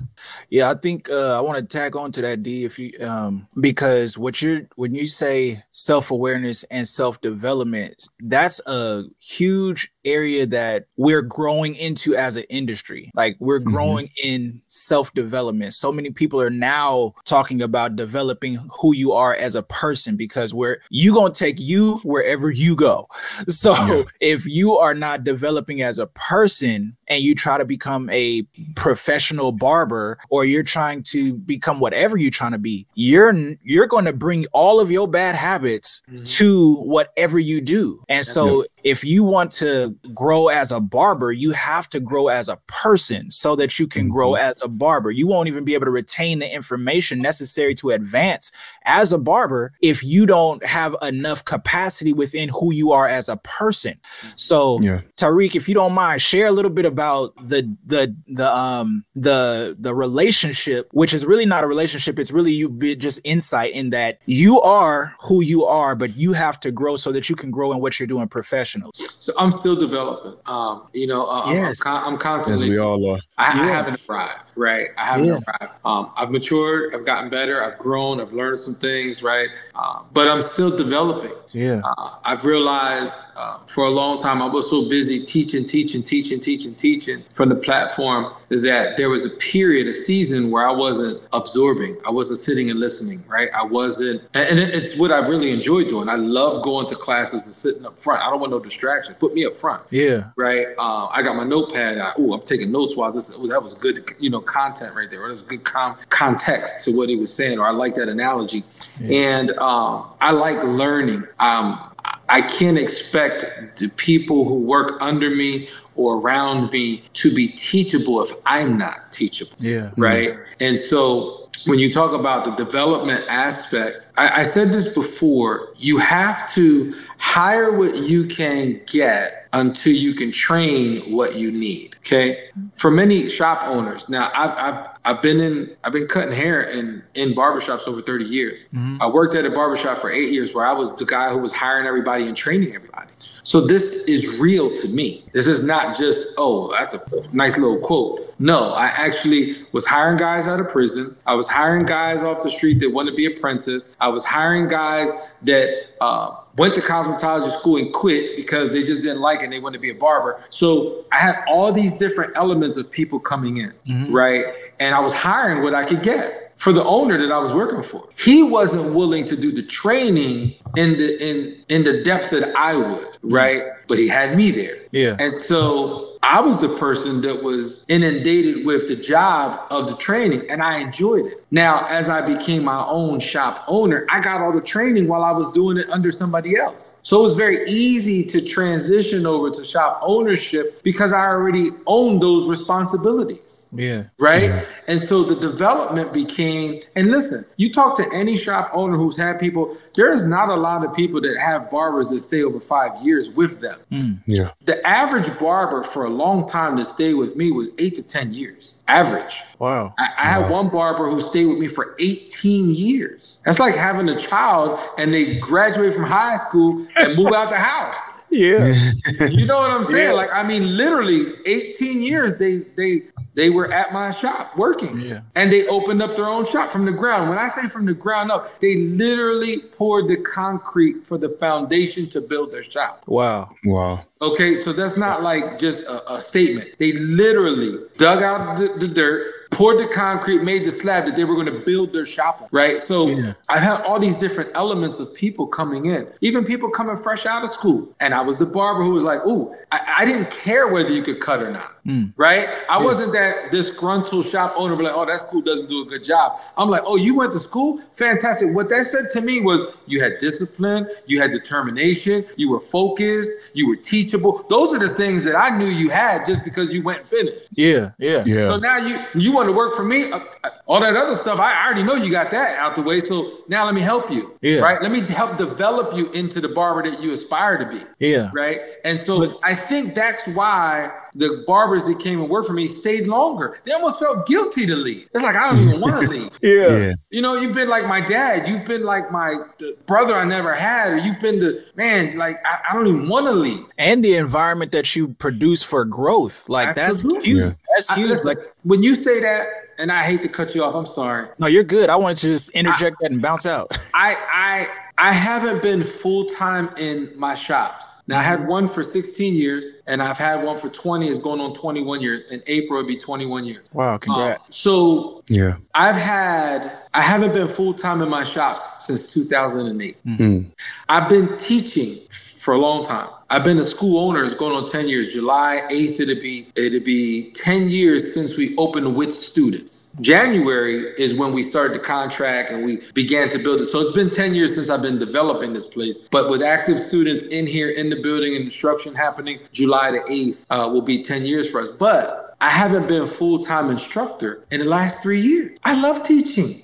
yeah. I think uh, I want to tack on to that D if you um because what you're when you say self awareness and self development, that's a huge area that we're growing into as an industry. Like we're Mhm. growing in self development. So many people are now talking about developing who you are as a person because we're you gonna take you wherever you go. So Yeah. if you are not developing as a person and you try to become a professional barber or you're trying to become whatever you're trying to be, you're you're going to bring all of your bad habits Mhm. to whatever you do. And so Yeah. if you want to grow as a barber, you have to grow as a person so that you can grow as a barber. You won't even be able to retain the information necessary to advance as a barber if you don't have enough capacity within who you are as a person. So Yeah. Tyrik, if you don't mind, share a little bit about the the the um the the relationship, which is really not a relationship. It's really you be just insight in that you are who you are, but you have to grow so that you can grow in what you're doing professionally. So I'm still developing. Um, you know, uh, I'm- Yes. I'm, con- I'm As constantly we all are. I, I haven't arrived, right? I haven't Yeah. arrived. Um, I've matured, I've gotten better, I've grown, I've learned some things, right? Um, but I'm still developing. Yeah. Uh, I've realized uh, for a long time I was so busy teaching, teaching, teaching, teaching, teaching from the platform that there was a period, a season where I wasn't absorbing. I wasn't sitting and listening, right? I wasn't, and and it- it's what I really enjoy doing. I love going to classes and sitting up front. I don't want no distractions. Put me up front Yeah. right? Uh, I got my notepad. I, ooh, I'm taking notes while this. That was good, you know, content right there. Or that was good com- context to what he was saying. Or I like that analogy. And um, I like learning. Um, I can't expect the people who work under me or around me to be teachable if I'm not teachable Yeah. right? And so when you talk about the development aspect, I, I said this before, you have to hire what you can get until you can train what you need. Okay. For many shop owners, now I've, I've, I've been in, I've been cutting hair in, in barbershops over 30 years. I worked at a barbershop for eight years where I was the guy who was hiring everybody and training everybody. So this is real to me. This is not just, oh, that's a nice little quote. No, I actually was hiring guys out of prison. I was hiring guys off the street that want to be apprentice. I was hiring guys that uh, went to cosmetology school and quit because they just didn't like it and they wanted to be a barber. So I had all these different elements of people coming in, mm-hmm. right? And I was hiring what I could get for the owner that I was working for. He wasn't willing to do the training in the in in the depth that I would, mm-hmm. right? But he had me there. Yeah. And so I was the person that was inundated with the job of the training and I enjoyed it. Now, as I became my own shop owner, I got all the training while I was doing it under somebody else. So it was very easy to transition over to shop ownership because I already owned those responsibilities Yeah. right? And so the development became, and listen, you talk to any shop owner who's had people, there is not a lot of people that have barbers that stay over five years with them. Mm. Yeah. The average barber for a long time to stay with me was eight to 10 years, average. Wow. I, I had one barber who stayed with me for 18 years. That's like having a child and they graduate from high school and move out the house. Yeah. You know what I'm saying? Yeah. Like, I mean, literally 18 years they they they were at my shop working. Yeah. And they opened up their own shop from the ground. When I say from the ground up, they literally poured the concrete for the foundation to build their shop. Wow. Wow. Okay, so that's not like just a, a statement. They literally dug out the, the dirt, poured the concrete, made the slab that they were going to build their shop on, right? So Yeah. I had all these different elements of people coming in, even people coming fresh out of school. And I was the barber who was like, ooh, I, I didn't care whether you could cut or not, right? I wasn't that disgruntled shop owner, but like, oh, that school doesn't do a good job. I'm like, oh, you went to school? Fantastic. What that said to me was you had discipline, you had determination, you were focused, you were teachable. Those are the things that I knew you had just because you went and finished. Yeah. Yeah. yeah. So now you you want to work for me? Uh, uh, all that other stuff, I already know you got that out the way. So now let me help you. Yeah. Right. Let me help develop you into the barber that you aspire to be. Yeah. Right. And so I think that's why the barbers that came and worked for me stayed longer. They almost felt guilty to leave. It's like I don't even want to leave. Yeah. Yeah. You know, you've been like my dad. You've been like my the brother I never had, or you've been the man. Like I, I don't even want to leave. And the environment that you produce for growth. Like that's huge. Yeah. That's I- huge. listen, like when you say that, and I hate to cut you off. I'm sorry. no, you're good. I wanted to just interject that and bounce out. I I I haven't been full time in my shops. Now I had one for 16 years, and I've had one for 20. It's going on 21 years. In April, it'll be 21 years. Wow, Um, congrats. so Yeah. I've had I haven't been full time in my shops since 2008. Mm. I've been teaching for a long time. I've been a school owner. It's going on 10 years. July 8th, it'll be it'll be 10 years since we opened with students. January is when we started the contract and we began to build it. So it's been 10 years since I've been developing this place. But with active students in here in the building and instruction happening, July the 8th uh, will be 10 years for us. But I haven't been full-time instructor in the last three years. I love teaching.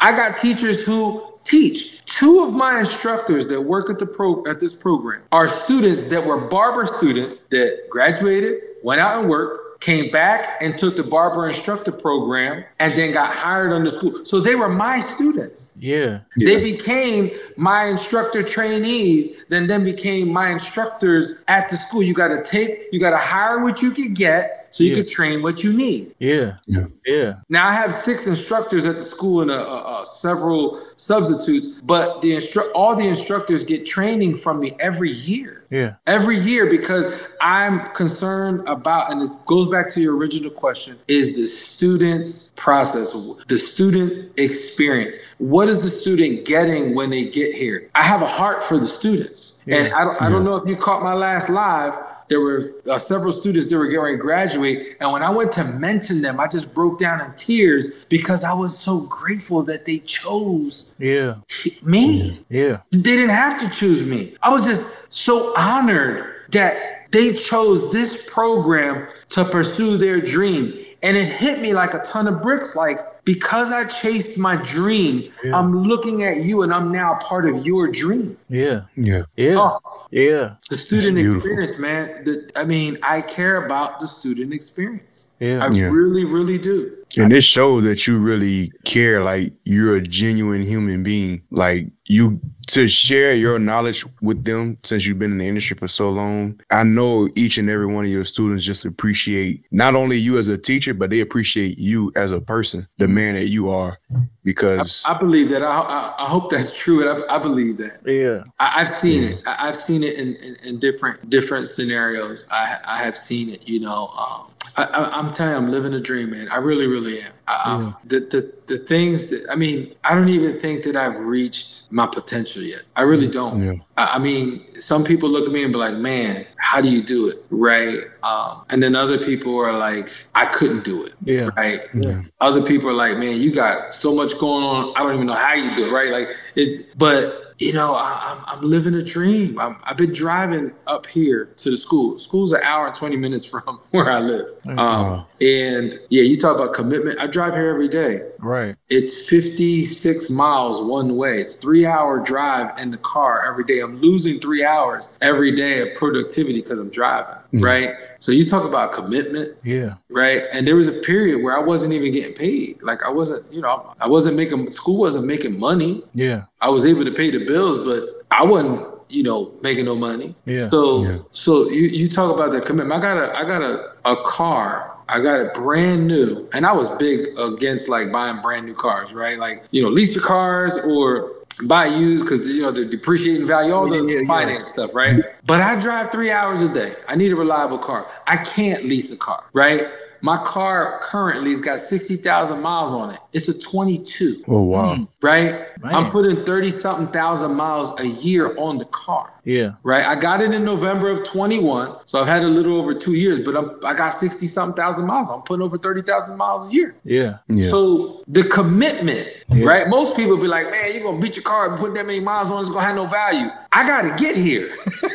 I got teachers who teach. Two of my instructors that work at the pro at this program are students that were barber students that graduated, went out and worked, came back and took the barber instructor program, and then got hired on the school. So they were my students. Yeah. They became my instructor trainees, then then became my instructors at the school. You got to take, you got to hire what you could get, so you Yeah. could train what you need. Yeah. Yeah. Yeah. Now I have six instructors at the school and uh, uh, uh, several substitutes, but the instru- all the instructors get training from me every year. Yeah. Every year because I'm concerned about, and this goes back to your original question, is the student's process, the student experience. What is the student getting when they get here? I have a heart for the students. And I don't, I don't know if you caught my last live. There were uh, several students that were getting ready to graduate. And when I went to mention them, I just broke down in tears because I was so grateful that they chose Yeah. me. Yeah. They didn't have to choose me. I was just so honored that they chose this program to pursue their dream. And it hit me like a ton of bricks. Like, because I chased my dream, Yeah. I'm looking at you and I'm now part of your dream. Yeah. Yeah. Yeah. Oh, Yeah. the student experience, man. The, I mean, I care about the student experience. Yeah. I Yeah. really, really do. And this shows that you really care, like you're a genuine human being. Like you to share your knowledge with them since you've been in the industry for so long. I know each and every one of your students just appreciate not only you as a teacher, but they appreciate you as a person, the man that you are. Because I believe that. I, I, I hope that's true. And I, I believe that. Yeah. I, I've seen it. I, I've seen it in, in, in different different scenarios. I I have seen it. You know, um, I, I, I'm telling you, I'm living a dream, man. I really, really am. I, um, the, the the things that I mean, I don't even think that I've reached my potential yet. I really don't. Yeah. I, I mean, some people look at me and be like, "Man, how do you do it?" Right? Um, and then other people are like, "I couldn't do it." Yeah. Right? Yeah. Other people are like, "Man, you got so much going on. I don't even know how you do it." Right? Like, it. But you know, I, I'm I'm living a dream. I'm, I've been driving up here to the school. School's an hour and twenty minutes from where I live. Um, Wow. and yeah, you talk about commitment. I drive here every day. Right. It's 56 miles one way. It's three hour drive in the car every day. I'm losing three hours every day of productivity because I'm driving, right? So you talk about commitment, Yeah. right? And there was a period where I wasn't even getting paid. Like I wasn't, you know, I wasn't making school wasn't making money. Yeah. I was able to pay the bills, but I wasn't, you know, making no money. Yeah. So Yeah. so you, you talk about that commitment. I got a I got a, a car. I got it brand new. And I was big against like buying brand new cars, right? Like, you know, lease your cars or buy used because you know the depreciating value, all the Yeah, yeah, yeah. finance stuff, right? But I drive three hours a day. I need a reliable car. I can't lease a car, right? My car currently has got 60,000 miles on it. It's a 22 Oh wow. Hmm. right? Man. I'm putting 30 something thousand miles a year on the car, Yeah. right? I got it in November of 21. So I've had a little over two years, but I'm, I got 60 something thousand miles. I'm putting over 30,000 miles a year. Yeah. Yeah. So the commitment, Yeah. right? Most people be like, man, you're going to beat your car and put that many miles on, it's going to have no value. I got to get here.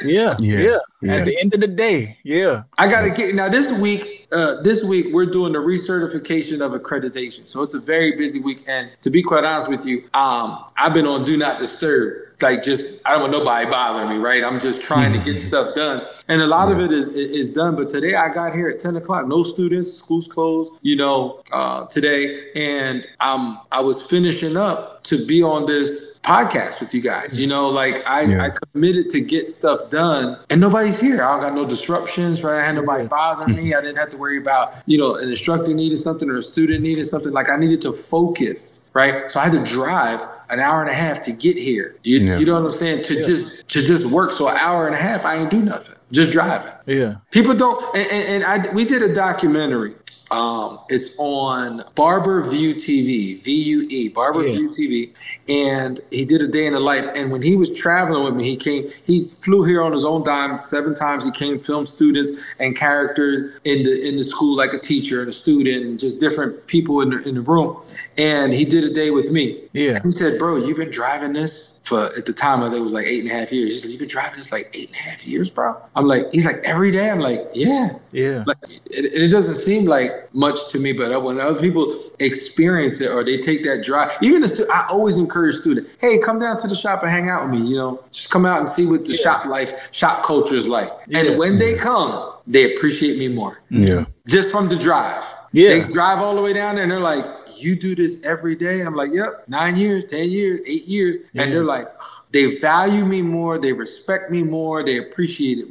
Yeah. Yeah. Yeah. Yeah. At the end of the day. Yeah. I got to get now this week. Uh, this week we're doing the recertification of accreditation, so it's a very busy week. And to be quite honest with you, um, I've been on do not disturb. Like just I don't want nobody bothering me, right? I'm just trying to get stuff done, and a lot of it is is done. But today I got here at 10 o'clock, no students, school's closed, you know, uh, today, and um, I was finishing up to be on this podcast with you guys. You know, like I, Yeah. I committed to get stuff done and nobody's here. I don't got no disruptions, right? I had nobody bothering me. I didn't have to worry about, you know, an instructor needed something or a student needed something. Like I needed to focus, right? So I had to drive an hour and a half to get here. You, Yeah. you know what I'm saying? To just to just work. So an hour and a half, I ain't do nothing. just driving. Yeah. People don't, and, and, and I we did a documentary. Um, it's on Barber Vue TV, V U E, Barber Yeah. Vue TV, and he did a day in the life. And when he was traveling with me, he came, he flew here on his own dime seven times. He came, film students and characters in the in the school, like a teacher and a student, and just different people in the in the room. And he did a day with me. Yeah. He said, "Bro, you've been driving this for at the time I think it was like eight and a half years." He said, "You've been driving this like eight and a half years, bro." I'm like, he's like every day. I'm like, yeah. Yeah. Like it, it doesn't seem like much to me, but when other people experience it or they take that drive, even the stu- I always encourage students, hey, come down to the shop and hang out with me. You know, just come out and see what the shop life, shop culture is like. Yeah. And when they come, they appreciate me more Yeah. just from the drive. Yeah. They drive all the way down there and they're like, you do this every day? And I'm like, yep, nine years, 10 years, eight years. Yeah. And they're like, they value me more, they respect me more, they appreciate it.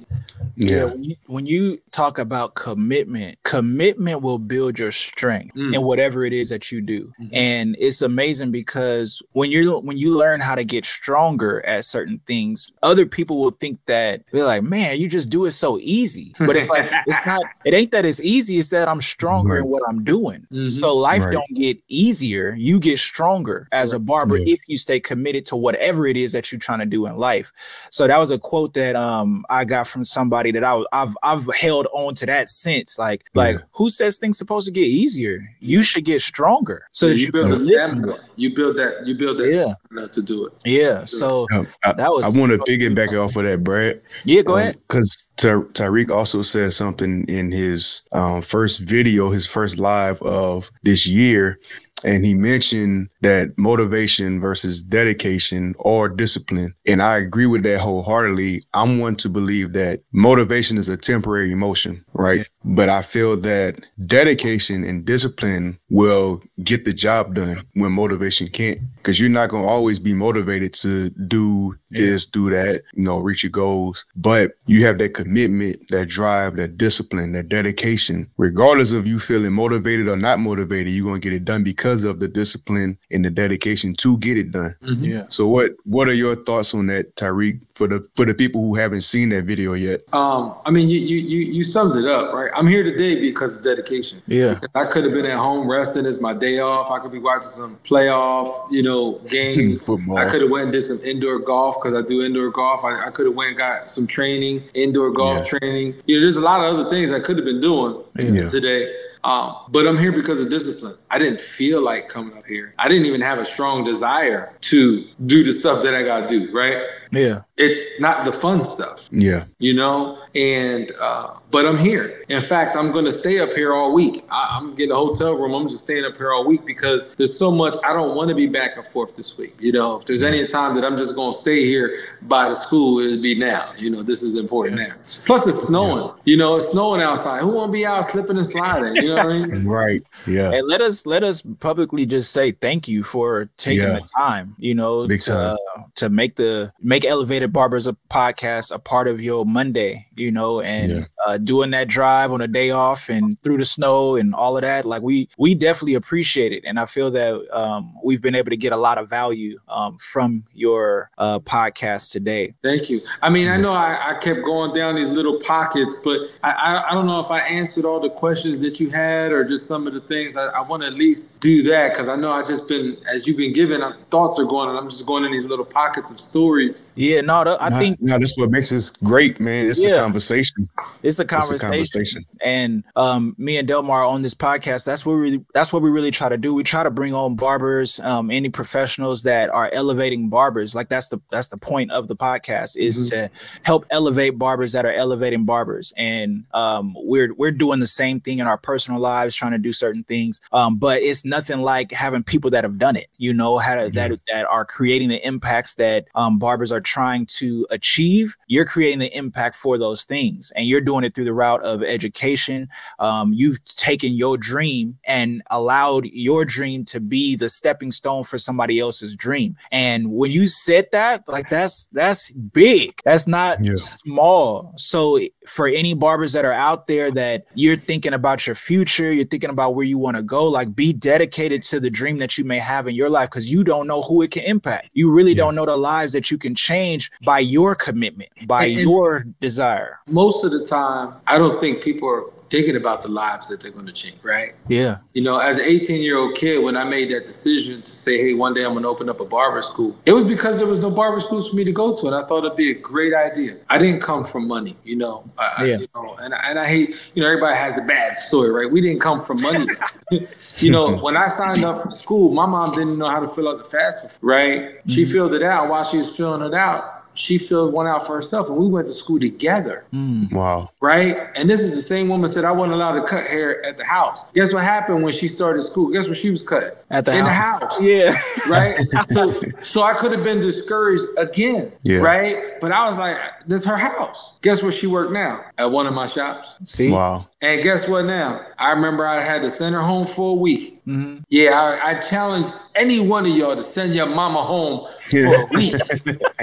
Yeah. when you, when you talk about commitment, commitment will build your strength Mm. in whatever it is that you do. Mhm. And it's amazing because when you're when you learn how to get stronger at certain things, other people will think that they're like, "Man, you just do it so easy." But it's like it's not it ain't that it's easy, it's that I'm stronger in what I'm doing. Mhm. So life Right. don't get easier, you get stronger as a barber Yeah. if you stay committed to whatever it is that you're trying to do in life. So that was a quote that um I got from somebody that I was, I've I've held on to that since. Like like who says things supposed to get easier? You should get stronger so Yeah, that you, you, build can a stamina. You build that, you build that Yeah. stamina to do it. Yeah. So Um, I, That was- I want to piggyback off of that, Brad. yeah, go ahead. Because Tyrik also said something in his um, first video, his first live of this year. And he mentioned that motivation versus dedication or discipline. And I agree with that wholeheartedly. I'm one to believe that motivation is a temporary emotion, right? Yeah. But I feel that dedication and discipline will get the job done when motivation can't. Because you're not going to always be motivated to do this, do that, you know, reach your goals. But you have that commitment, that drive, that discipline, that dedication. Regardless of you feeling motivated or not motivated, you're going to get it done because of the discipline and the dedication to get it done. Mhm. Yeah. So what what are your thoughts on that, Tyrik, for the for the people who haven't seen that video yet? Um, I mean, you, you you you summed it up, right? I'm here today because of dedication. Yeah. I could have been at home resting. It's my day off. I could be watching some playoff, you know, games. Football. I could have went and did some indoor golf because I do indoor golf. I, I could have went and got some training, indoor golf training. You know, there's a lot of other things I could have been doing Yeah. today. Um, but I'm here because of discipline. I didn't feel like coming up here. I didn't even have a strong desire to do the stuff that I gotta do, right? Yeah. It's not the fun stuff. Yeah. you know? And uh but i'm here. In fact i'm gonna stay up here all week. I, i'm getting a hotel room. I'm just staying up here all week because there's so much i don't want to be back and forth this week you know? If there's any time that i'm just gonna stay here by the school it'd be now. You know this is important now. Plus it's snowing. You know it's snowing outside. Who want to be out slipping and sliding? You know what i mean? Right. Yeah. And let us let us publicly just say thank you for taking Yeah. the time, you know, Big to, time. uh, to make the make Elevated Barbers a podcast a part of your Monday, you know, and Yeah. uh, doing that drive on a day off and through the snow and all of that. Like we we definitely appreciate it, and I feel that um, we've been able to get a lot of value um, from your uh, podcast today. Thank you. I mean, I know I, I kept going down these little pockets, but I, I, I don't know if I answered all the questions that you had or just some of the things. I, I want to at least do that because I know I just been, as you've been given, uh, thoughts are going and I'm just going in these little pockets of stories. Yeah, no, th- I Nah, think nah, that's what makes this great, man. It's Yeah. a conversation. it's a It's a conversation. conversation. and um, me and Delmar on this podcast, that's what we that's what we really try to do. We try to bring on barbers, um, any professionals that are elevating barbers. Like that's the that's the point of the podcast is Mhm. to help elevate barbers that are elevating barbers. And um, we're we're doing the same thing in our personal lives, trying to do certain things. Um, but it's nothing like having people that have done it. You know, how to, that that are creating the impacts that um, barbers are trying to achieve. You're creating the impact for those things, and you're doing it through the route of education. Um, you've taken your dream and allowed your dream to be the stepping stone for somebody else's dream. And when you said that, like that's that's big. That's not Yeah. small. So for any barbers that are out there that you're thinking about your future, you're thinking about where you want to go, like be dedicated to the dream that you may have in your life because you don't know who it can impact. You really Yeah. don't know the lives that you can change by your commitment, by and- your desire. Most of the time, I don't think people are thinking about the lives that they're going to change, right? Yeah. You know, as an 18 year old kid, when I made that decision to say, hey, one day I'm going to open up a barber school, it was because there was no barber schools for me to go to. And I thought it'd be a great idea. I didn't come from money, you know. I, I- Yeah. you know and, I- and I hate, you know, everybody has the bad story, right? We didn't come from money. you know, when I signed up for school, my mom didn't know how to fill out the FAFSA, right? She mm-hmm. filled it out. While she was filling it out, she filled one out for herself. And we went to school together Mm. Wow. right? And this is the same woman said I wasn't allowed to cut hair at the house. Guess what happened when she started school? Guess what she was cutting? At the in house. the house, Yeah. right? so, so I could have been discouraged again, Yeah. right? But I was like, this is her house. Guess where she worked now? At one of my shops. See? Wow. And guess what now? I remember I had to send her home for a week. Mhm. Yeah, I, I challenge any one of y'all to send your mama home for a week.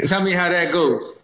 Tell me how that goes.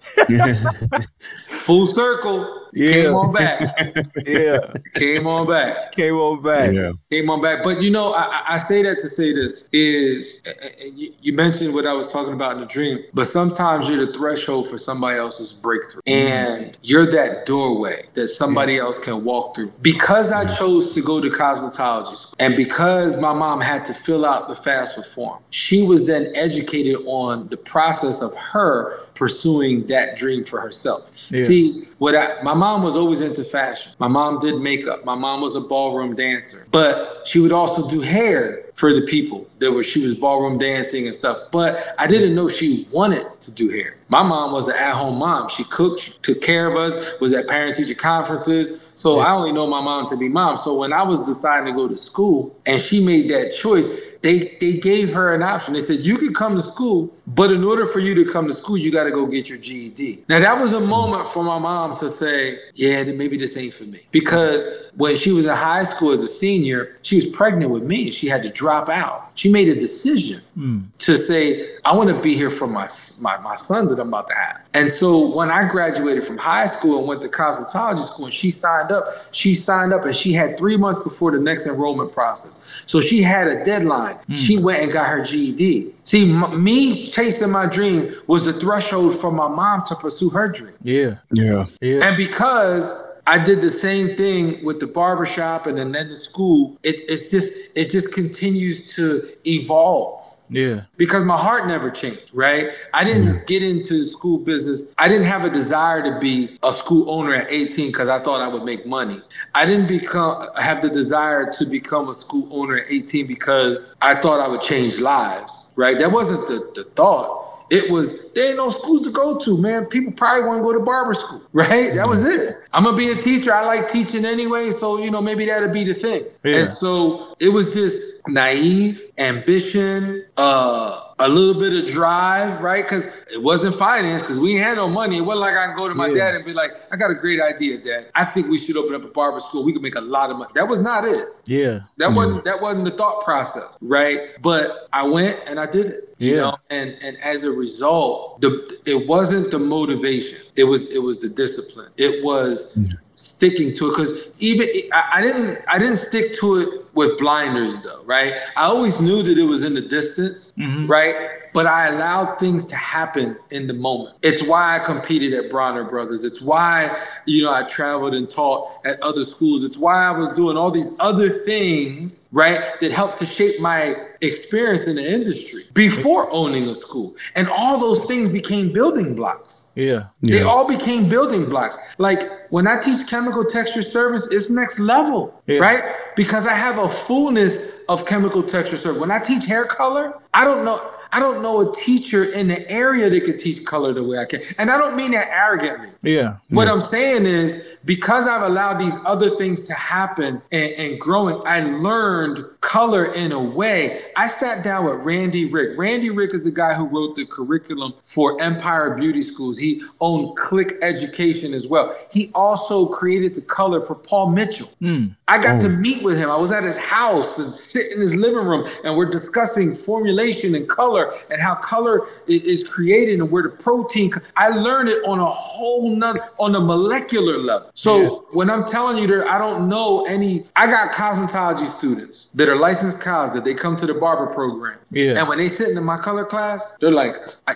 Full circle. Yeah. Came on back. Yeah. Came on back. Came on back. yeah. Came on back. But you know, I, I- I say that to say this is and you, you mentioned what I was talking about in the dream, but sometimes you're the threshold for somebody else's breakthrough. Mm-hmm. And you're that doorway that somebody else can walk through. Because I chose to go to cosmetology school, and because my mom had to fill out the FAFSA form, she was then educated on the process of her pursuing that dream for herself. Yeah. See, what I, my mom was always into fashion. My mom did makeup. My mom was a ballroom dancer, but she would also do hair for the people. that were she was ballroom dancing and stuff. But I didn't know she wanted to do hair. My mom was an at-home mom. She cooked, she took care of us, was at parent-teacher conferences. So I only know my mom to be mom. So when I was deciding to go to school and she made that choice, they they gave her an option. They said you could come to school, but in order for you to come to school, you got to go get your GED. Now that was a moment for my mom to say, yeah, then maybe this ain't for me. Because when she was in high school as a senior, she was pregnant with me. She had to drop out. She made a decision Mm. to say, I want to be here for my, my my son that I'm about to have. And so when I graduated from high school and went to cosmetology school and she signed up, she signed up and she had three months before the next enrollment process. So she had a deadline. Mm. She went and got her GED. See, m- me chasing my dream was the threshold for my mom to pursue her dream. Yeah. Yeah. Yeah. And because I did the same thing with the barbershop and then the school, it, it's just it just continues to evolve Yeah. because my heart never changed, right? I didn't get into the school business. I didn't have a desire to be a school owner at 18 because I thought I would make money. I didn't become have the desire to become a school owner at 18 because I thought I would change lives, right? That wasn't the, the thought. It was there ain't no schools to go to, man. People probably want to go to barber school, right? That was it. I'm gonna be a teacher. I like teaching anyway, so you know maybe that'll be the thing. Yeah. And so it was just naive, ambition, uh, a little bit of drive, right? Because it wasn't finance, because we had no money. It wasn't like I can go to my Yeah. dad and be like, I got a great idea, Dad. I think we should open up a barber school. We could make a lot of money. That was not it. Yeah. That wasn't that wasn't the thought process, right? But I went and I did it. You Yeah. know, and and as a result, the it wasn't the motivation. It was it was the discipline. It was sticking to it because even I, I didn't I didn't stick to it with blinders though, right? I always knew that it was in the distance, Mhm. right? But I allowed things to happen in the moment. It's why I competed at Bronner Brothers. It's why, you know, I traveled and taught at other schools. It's why I was doing all these other things, right, that helped to shape my experience in the industry before owning a school. And all those things became building blocks. Yeah. They Yeah. all became building blocks. Like when I teach chemical texture service, it's next level, Yeah. right? Because I have a fullness of chemical texture service. When I teach hair color, I don't know. I don't know a teacher in the area that could teach color the way I can. And I don't mean that arrogantly. Yeah. What I'm saying is because I've allowed these other things to happen and, and growing, I learned color in a way. I sat down with Randy Rick. Randy Rick is the guy who wrote the curriculum for Empire Beauty Schools. He owned Click Education as well. He also created the color for Paul Mitchell. Mm. I got to meet with him. I was at his house and sit in his living room, and we're discussing formulation and color and how color is created and where the protein. I learned it on a whole nother, on a molecular level. So Yeah. when I'm telling you that I don't know any, I got cosmetology students that are licensed cos that they come to the barber program. Yeah. And when they sit in my color class, they're like, I,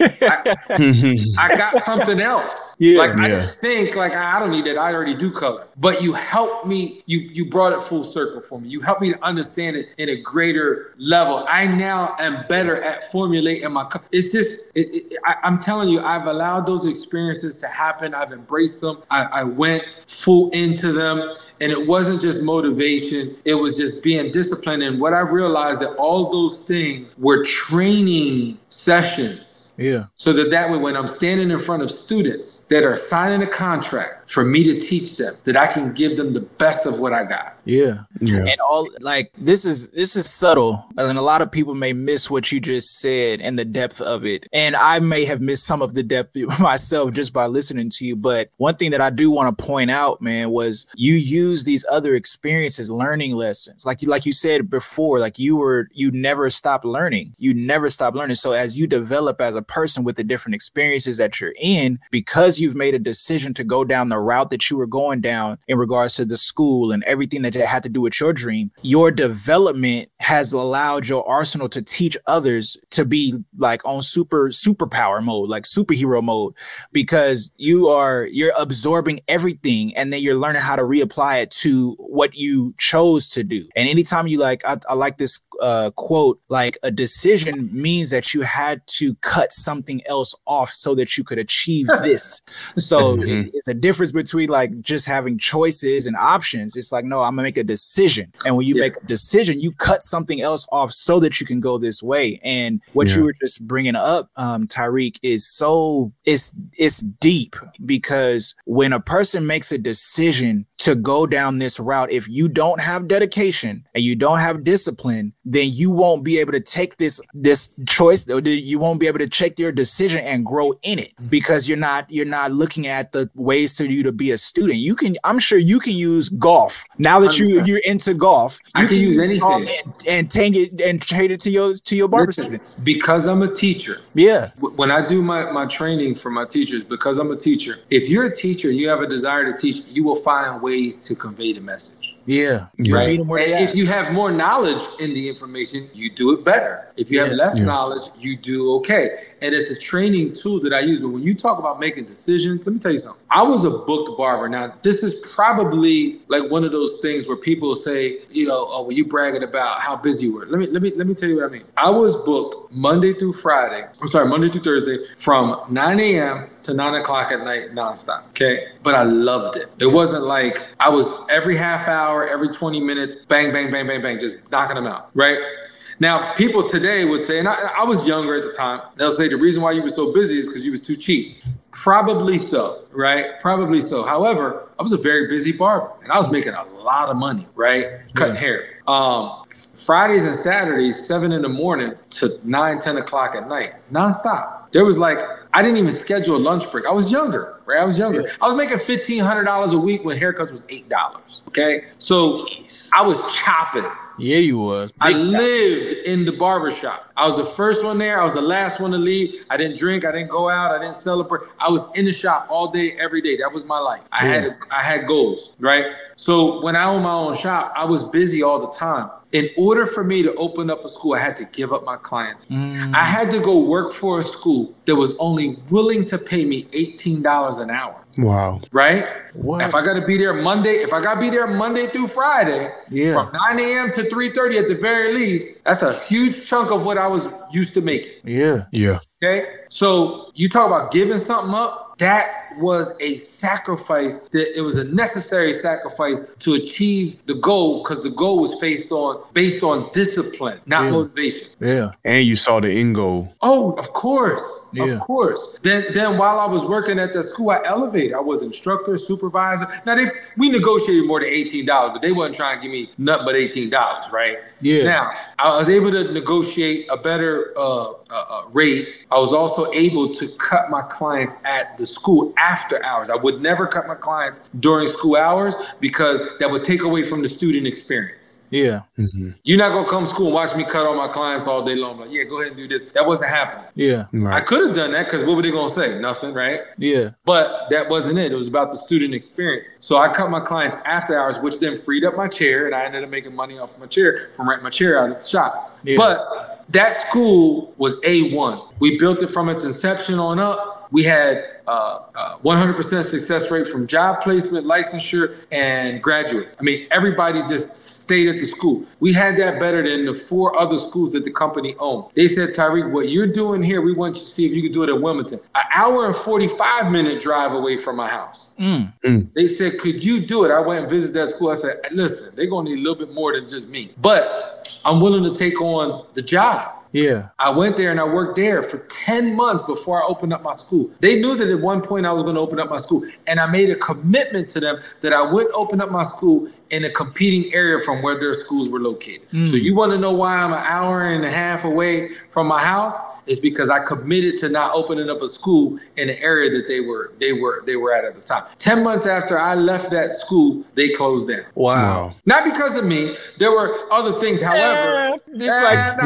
I, I got something else. Yeah. like I Yeah. didn't think like I don't need that. I already do color. But you helped me. You you brought it full circle for me. You helped me to understand it in a greater level. I now am better at formulating my. co- It's just it, it, I, I'm telling you, I've allowed those experiences to happen. I've embraced them. I, I went full into them, and it wasn't just motivation. It was just being disciplined. And what I realized that all those things were training sessions Yeah. so that that way when i'm standing in front of students that are signing a contract for me to teach them that i can give them the best of what i got. Yeah. yeah. and all like this is this is subtle and a lot of people may miss what you just said and the depth of it. And i may have missed some of the depth myself just by listening to you but one thing that i do want to point out man was you use these other experiences learning lessons. Like you like you said before like you were you never stopped learning. You never stop learning. So as you develop as a person with the different experiences that you're in because you've made a decision to go down the route that you were going down in regards to the school and everything that had to do with your dream your development has allowed your arsenal to teach others to be like on super superpower mode like superhero mode because you are you're absorbing everything and then you're learning how to reapply it to what you chose to do. And anytime you like i, I like this uh, quote like a decision means that you had to cut something else off so that you could achieve this so Mhm. it- it's a difference between like just having choices and options it's like no i'm gonna make a decision and when you Yeah. make a decision you cut something else off so that you can go this way and what Yeah. you were just bringing up um Tyrik is so it's it's deep because when a person makes a decision to go down this route if you don't have dedication and you don't have discipline then you won't be able to take this this choice you won't be able to check your decision and grow in it mm-hmm. because you're not you're not looking at the ways for you to be a student. You can i'm sure you can use golf. Now that you you're into golf I you can use golf anything. and, and take it and trade it to your to your barber Listen, students. because i'm a teacher. Yeah. When I do my, my training for my teachers, because I'm a teacher, if you're a teacher and you have a desire to teach, you will find ways to convey the message. Yeah Yeah. Right. Meet 'em And if you have more knowledge in the information, you do it better. If you Yeah. have less Yeah. knowledge, you do okay. And it's a training tool that I use. But when you talk about making decisions, let me tell you something. I was a booked barber. Now, this is probably like one of those things where people say, you know, oh, well, you bragging about how busy you were. Let me let me let me tell you what I mean. I was booked Monday through Friday. I'm sorry, Monday through Thursday from 9 a.m. to 9 o'clock at night nonstop. Okay. But I loved it. It wasn't like I was every half hour, every 20 minutes, bang, bang, bang, bang, bang, just knocking them out. Right. Now, people today would say, and I, I was younger at the time, they'll say the reason why you were so busy is because you was too cheap. Probably so, right? Probably so. However, I was a very busy barber and I was making a lot of money, right? Cutting hair. Um, Fridays and Saturdays, seven in the morning to nine, 10 o'clock at night, nonstop. There was like, I didn't even schedule a lunch break. I was younger, right? I was younger. I was making $1,500 a week when haircuts was $8. Okay. So I was chopping. Yeah you was I Big- lived in the barber shop. I was the first one there. I was the last one to leave. I didn't drink. I didn't go out. I didn't celebrate. I was in the shop all day, every day. That was my life. I had I had goals, right? So when I owned my own shop, I was busy all the time. In order for me to open up a school, I had to give up my clients. Mm. I had to go work for a school that was only willing to pay me $18 an hour, Wow. right? What? If I got to be there Monday, if I got to be there Monday through Friday, Yeah. from 9 a.m. to 3:30 at the very least, that's a huge chunk of what I was used to making. yeah Yeah. Okay, so you talk about giving something up. That was a sacrifice. That it was a necessary sacrifice to achieve the goal because the goal was based on based on discipline, not Yeah. motivation. yeah And you saw the end goal. Oh, of course. Yeah. Of course. Then then while I was working at the school, I elevated. I was instructor, supervisor. Now they we negotiated more than $18, but they wasn't trying to give me nothing but $18, right? Yeah. Now I was able to negotiate a better uh, uh, uh, rate. I was also able to cut my clients at the school after hours. I would never cut my clients during school hours because that would take away from the student experience. yeah Mhm. You're not gonna come to school and watch me cut all my clients all day long. Like, yeah, go ahead and do this. That wasn't happening. yeah Right. I could have done that because what were they gonna say? Nothing, right? yeah But that wasn't it. It was about the student experience. So I cut my clients after hours, which then freed up my chair, and I ended up making money off my chair from renting my chair out at the shop. Yeah. But That school was A1. We built it from its inception on up. We had uh, uh, 100% success rate from job placement, licensure, and graduates. I mean, everybody just stayed at the school. We had that better than the four other schools that the company owned. They said, Tyrik, what you're doing here, we want you to see if you can do it at Wilmington. An hour and 45 minute drive away from my house. Mm. They said, could you do it? I went and visited that school. I said, listen, they're going to need a little bit more than just me, but I'm willing to take on the job. Yeah. I went there and I worked there for 10 months before I opened up my school. They knew that at one point I was going to open up my school. And I made a commitment to them that I would open up my school in a competing area from where their schools were located. So mm. you want to know why I'm an hour and a half away from my house? It's because I committed to not opening up a school in the area that they were they were they were at at the time. 10 months after I left that school, they closed down. Wow. Not because of me. There were other things. However, it's like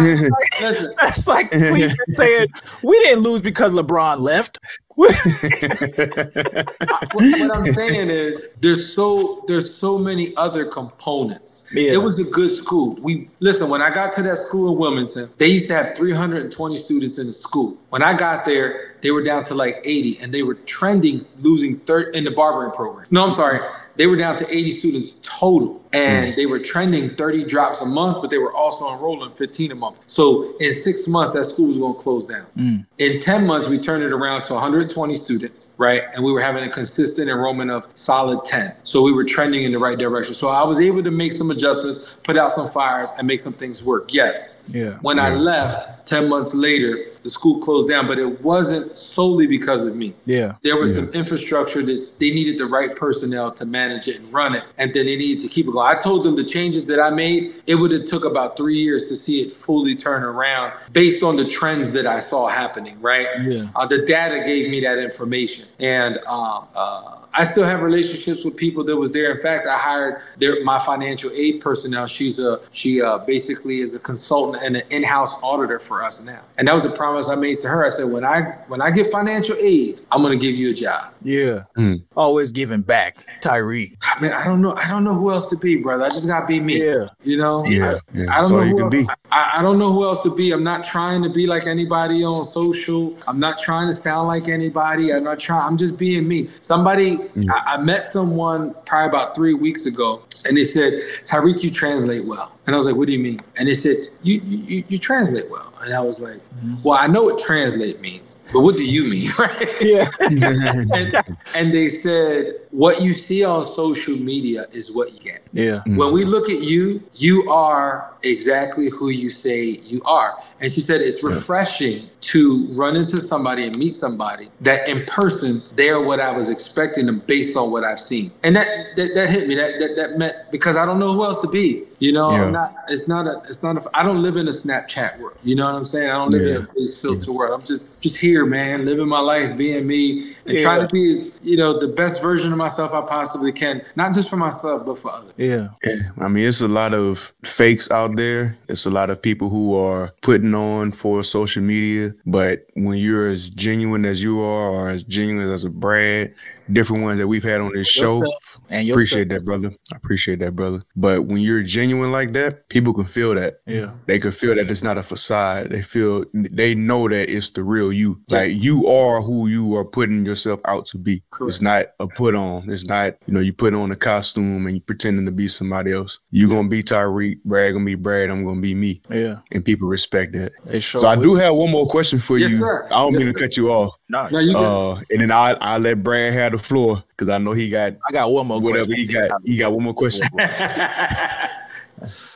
listen, that's like Cleveland saying we didn't lose because LeBron left. What, what I'm saying is there's so there's so many other components. Yeah. It was a good school. We listen when I got to that school in Wilmington, they used to have 320 students in the school. When I got there, they were down to like 80, and they were trending losing third in the barbering program. No, I'm sorry, they were down to 80 students total, and hmm. they were trending 30 drops a month, but they were also enrolling 15 a month. So in six months, that school was going to close down. Hmm. In 10 months, we turned it around to 120 students, right? And we were having a consistent enrollment of solid 10. So we were trending in the right direction. So I was able to make some adjustments, put out some fires, and make some things work. Yes. Yeah. When I left 10 months later, the school closed down, but it wasn't solely because of me. Yeah. There was some infrastructure that they needed the right personnel to manage it and run it, and then they needed to keep it going. I told them the changes that I made, it would have took about three years to see it fully turn around based on the trends that I saw happening. Right? Yeah. Uh, the data gave me that information, and um, uh, I still have relationships with people that was there. In fact, I hired their my financial aid personnel. She's a she uh, basically is a consultant and an in-house auditor for us now. And that was a promise I made to her. I said, when I when I get financial aid, I'm gonna give you a job. Yeah. Mm. Always giving back. Tyree. I mean, I don't know. I don't know who else to be, brother. I just gotta be me. Yeah. You know. Yeah, I, yeah, I that's don't know all you who can else, be. I, I don't know who else to be. I'm not trying to be like anybody on social. I'm not trying to sound like anybody. I'm not trying. I'm just being me. Somebody. Mm. I, I met someone probably about three weeks ago, and they said, "Tyrik, you translate well." And I was like, "What do you mean?" And they said, "You you, you- you translate well." And I was like, mm-hmm. "Well, I know what translate means, but what do you mean?" right? Yeah. and, and they said, what you see on social media is what you get. Yeah. Mm. When we look at you, you are exactly who you say you are. And she said it's refreshing to run into somebody and meet somebody that in person, they're what I was expecting them based on what I've seen. And that that, that hit me. That, that that meant because I don't know who else to be. You know, Yeah. I'm not it's not a it's not a I don't live in a Snapchat world. You know what I'm saying? I don't live in a face filter world. I'm just just here, man, living my life, being me, and Yeah. trying to be as you know the best version of myself I possibly can, not just for myself but for others. Yeah. Yeah, I mean, it's a lot of fakes out there. It's a lot of people who are putting on for social media. But when you're as genuine as you are, or as genuine as a Brad, different ones that we've had on this show, and yourself. appreciate that, brother. I appreciate that, brother. But when you're genuine like that, people can feel that. Yeah. They can feel that it's not a facade. They feel they know that it's the real you. Like you are who you are putting yourself out to be. Correct. It's not a put on. It's not, you know, you put on a costume and you pretending to be somebody else. You're gonna be Tyrik, Brad gonna be Brad, I'm gonna be me. Yeah. And people respect that. They show So I do have one more question for Yes, you. sir. I don't Yes, mean to sir. cut you off. No, No, you good. Uh and then I I let Brad have the floor because I know he got I got one more. whatever question. he got. He got one more question.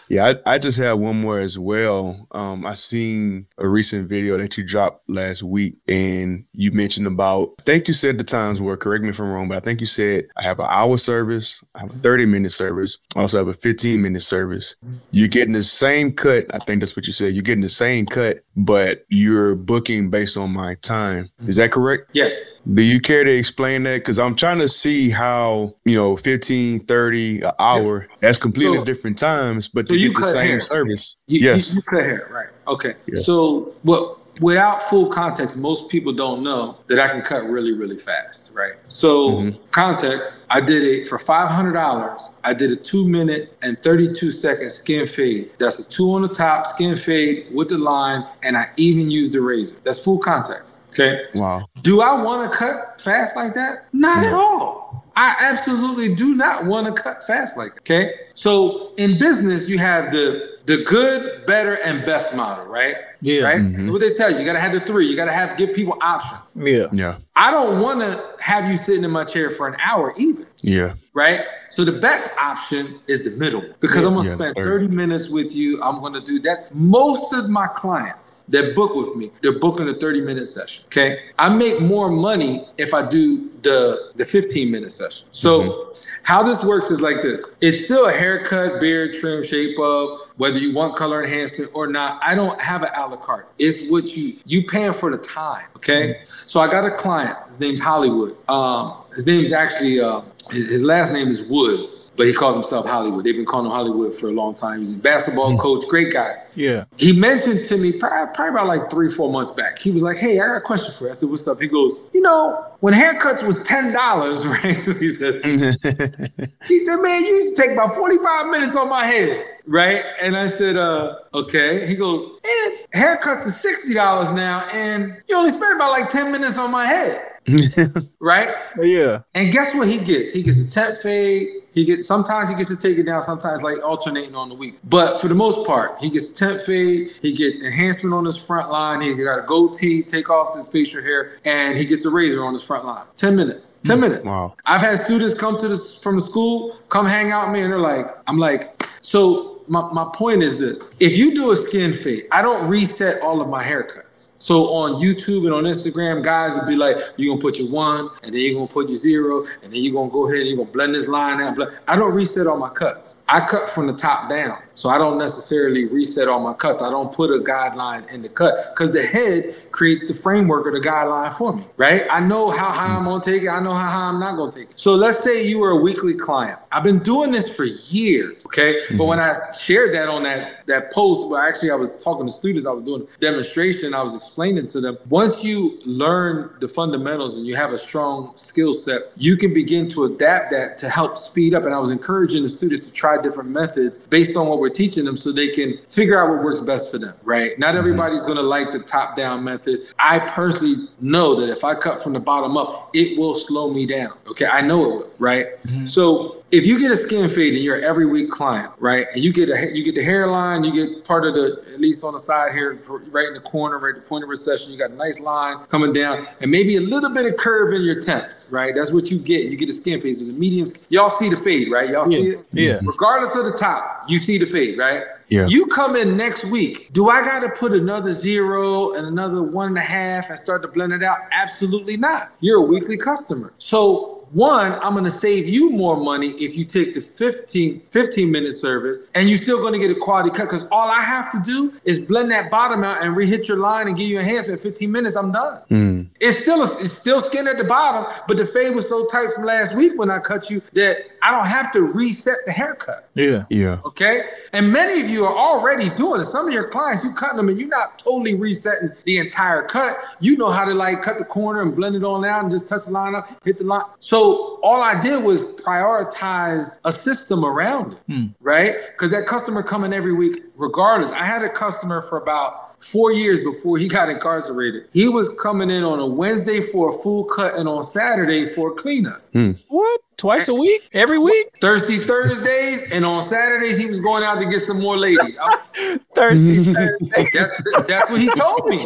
Yeah, I, I just have one more as well. Um, I seen a recent video that you dropped last week, and you mentioned about. I think you said the times were correct me if I'm wrong, but I think you said I have an hour service, I have a 30 minute service, I also have a 15 minute service. You're getting the same cut. I think that's what you said. You're getting the same cut, but you're booking based on my time. Is that correct? yes. Do you care to explain that? Because I'm trying to see how, you know, 15, 30, an hour, that's completely So- different times, but so you cut hair. service. You, yes. you, you cut hair, right? Okay. Yes. So what without full context, most people don't know that I can cut really, really fast, right? So, Mhm. context, I did it for $500. I did a two minute and 32 second skin fade. That's a two on the top, skin fade with the line, and I even used the razor. That's full context. Okay. Wow. Do I want to cut fast like that? Not at all. I absolutely do not want to cut fast like that. Okay. So in business, you have the the good, better, and best model, right? Yeah. Right. Mhm. What they tell you, you gotta have the three. You gotta have give people options. Yeah. Yeah. I don't want to have you sitting in my chair for an hour either Yeah. right? So the best option is the middle because I'm gonna Yeah, spend third. 30 minutes with you. I'm gonna do that. Most of my clients that book with me, they're booking a 30 minute session. Okay. I make more money if I do the the 15 minute session. So how this works is like this. It's still a haircut, beard, trim, shape up, whether you want color enhancement or not. I don't have an a la carte. It's what you you paying for the time. Okay. So I got a client. His name's Hollywood. Um, his name is actually uh, his, his last name is Woods, but he calls himself Hollywood. They've been calling him Hollywood for a long time. He's a basketball coach, great guy. Yeah. He mentioned to me probably, probably about like three, four months back. He was like, "Hey, I got a question for you." I said, "What's up?" He goes, "You know, when haircuts was ten dollars, right?" he said, he said, "Man, you used to take about forty-five minutes on my head, right?" And I said, "Uh, okay." He goes, "And haircuts are sixty dollars now, and you only spend about like ten minutes on my head, right?" Yeah. And guess what he gets? He gets a temp fade. He gets sometimes he gets to take it down, sometimes like alternating on the week. But for the most part, he gets a temp fade. He gets enhancement on his front line. He got a goatee, take off the facial hair, and he gets a razor on his front line. Ten minutes. Ten mm, minutes. Wow. I've had students come to this from the school, come hang out with me, and they're like, I'm like, so my, my point is this. If you do a skin fade, I don't reset all of my haircuts. So on YouTube and on Instagram, guys would be like, you're gonna put your one, and then you're gonna put your zero, and then you're gonna go ahead and you're gonna blend this line out. I don't reset all my cuts. I cut from the top down. So I don't necessarily reset all my cuts. I don't put a guideline in the cut because the head creates the framework or the guideline for me, right? I know how high I'm gonna take it. I know how high I'm not gonna take it. So let's say you were a weekly client. I've been doing this for years, okay? But mm-hmm. when I shared that on that that post, where actually I was talking to students, I was doing demonstration, I was explaining to them. Once you learn the fundamentals and you have a strong skill set, you can begin to adapt that to help speed up. And I was encouraging the students to try different methods based on what we're teaching them so they can figure out what works best for them, right? Not mm-hmm. everybody's gonna like the top-down method. I personally know that if I cut from the bottom up, it will slow me down. Okay, I know it will, right? Mm-hmm. So if you get a skin fade and you're an every week client, right, and you get a you get the hairline, you get part of the at least on the side here, right in the corner, right the point of recession, you got a nice line coming down, and maybe a little bit of curve in your temps, right? That's what you get. You get a skin fade. So the medium, y'all see the fade, right? Y'all see it. Yeah. Mm-hmm. Regardless of the top, you see the fade, right? Yeah. You come in next week. Do I got to put another zero and another one and a half and start to blend it out? Absolutely not. You're a weekly customer. So one, I'm going to save you more money if you take the 15, 15 minute service and you're still going to get a quality cut because all I have to do is blend that bottom out and rehit your line and give you enhancement. 15 minutes, I'm done. Mm. It's still it's still skin at the bottom, but the fade was so tight from last week when I cut you that I don't have to reset the haircut. Yeah. Yeah. Okay. And many of you are already doing it. Some of your clients, you cutting them and you're not totally resetting the entire cut. You know how to like cut the corner and blend it on out and just touch the line up, hit the line. So all I did was prioritize a system around it, Hmm. right? Because that customer coming every week, regardless. I had a customer for about four years before he got incarcerated. He was coming in on a Wednesday for a full cut and on Saturday for a cleanup. What? Twice a week? Every week? Thirsty Thursdays, and on Saturdays he was going out to get some more ladies. I- Thursday. Thursday. That's, that's what he told me.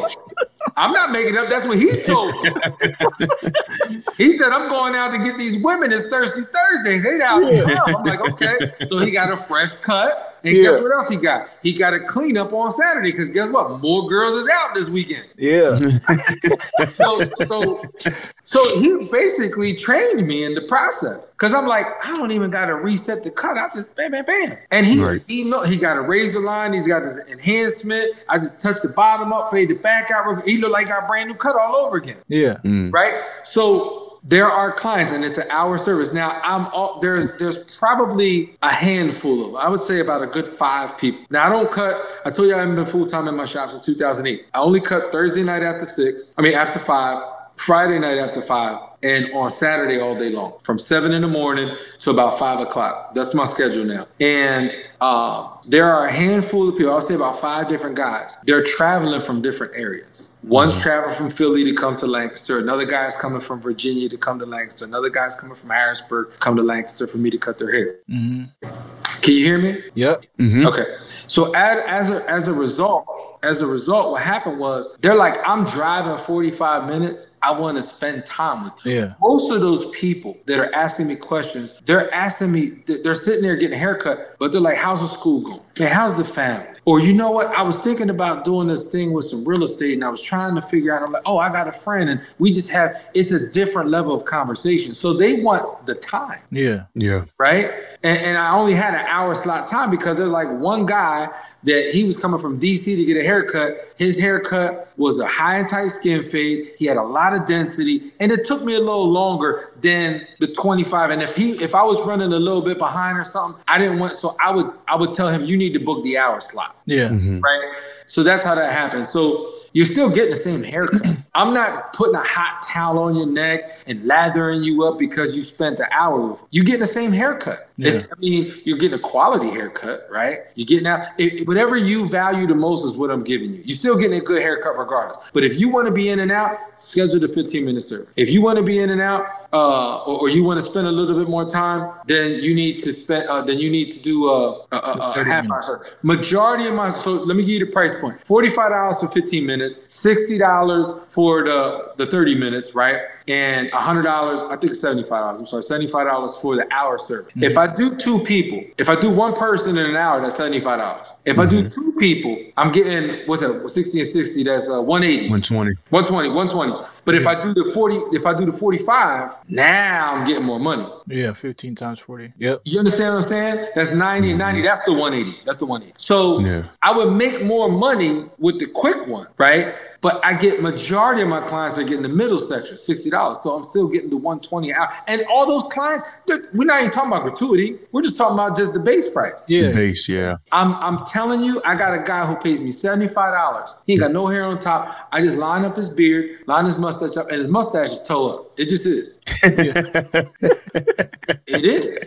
I'm not making up. That's what he told me. he said, I'm going out to get these women. It's Thirsty Thursdays. They out here. I'm like, okay. So he got a fresh cut. And Yeah. guess what else he got? He got a cleanup on Saturday because guess what? More girls is out this weekend. Yeah. So, so, so he basically trained me in the process because I'm like, I don't even got to reset the cut. I just bam, bam, bam. And he, Right. he know he got a razor line. He's got the enhancement. I just touched the bottom up, fade the back out. He looked like I got brand new cut all over again Yeah. Mm. right? So there are clients, and it's an hour service. Now I'm all there's there's probably a handful of I would say about a good five people. Now I don't cut. I told you I haven't been full time in my shop since 2008. I only cut Thursday night after six. I mean after five, Friday night after five, and on Saturday all day long, from seven in the morning to about five o'clock. That's my schedule now. And um, there are a handful of people. I'll say about five different guys. They're traveling from different areas. One's traveling from Philly to come to Lancaster. Another guy's coming from Virginia to come to Lancaster. Another guy's coming from Harrisburg, come to Lancaster for me to cut their hair. hmm Can you hear me? Yep. Mhm. Okay. So as, as a as a result, as a result, what happened was they're like, I'm driving 45 minutes. I want to spend time with you. Yeah. Most of those people that are asking me questions, they're asking me, they're sitting there getting a haircut, but they're like, how's the school going? Man, how's the family? Or you know what? I was thinking about doing this thing with some real estate and I was trying to figure out, I'm like, oh, I got a friend and we just have, it's a different level of conversation. So they want the time Yeah. Yeah. right? And, and I only had an hour slot time because there's like one guy that he was coming from DC to get a haircut. His haircut was a high and tight skin fade. He had a lot of density, and it took me a little longer than the 25. And if he, if I was running a little bit behind or something, I didn't want. So I would, I would tell him, you need to book the hour slot Yeah. Mm-hmm. right? So that's how that happens. So you're still getting the same haircut. I'm not putting a hot towel on your neck and lathering you up because you spent the hour with. You're getting the same haircut. It's, I mean, you're getting a quality haircut, right? You're getting out. It, whatever you value the most is what I'm giving you. You're still getting a good haircut regardless. But if you want to be in and out, schedule the 15 minute service. If you want to be in and out, uh, or, or you want to spend a little bit more time, then you need to spend. Uh, then you need to do a, a, a, a half hour service. Majority of my so let me give you the price point: forty-five dollars for fifteen minutes, sixty dollars for the the thirty minutes, right? And hundred dollars, I think it's seventy-five dollars. I'm sorry, seventy-five dollars for the hour service. If I do two people, if I do one person in an hour, that's seventy-five dollars. If I do two people, I'm getting what's that? Sixty and sixty, that's uh, one eighty. 120. 120, 120. But if I do the 40, if I do the 45, now I'm getting more money. Yeah. 15 times 40. Yep. You understand what I'm saying? That's 90 and 90. That's the 180. That's the 180. So Yeah. I would make more money with the quick one, right? But I get majority of my clients are getting the middle section, $60. So I'm still getting the 120 out. And all those clients, we're not even talking about gratuity. We're just talking about just the base price. Yeah. Base, yeah. I'm I'm telling you, I got a guy who pays me $75. He ain't got no hair on top. I just line up his beard, line his mustache up, and his mustache is toe up. It just is. It is.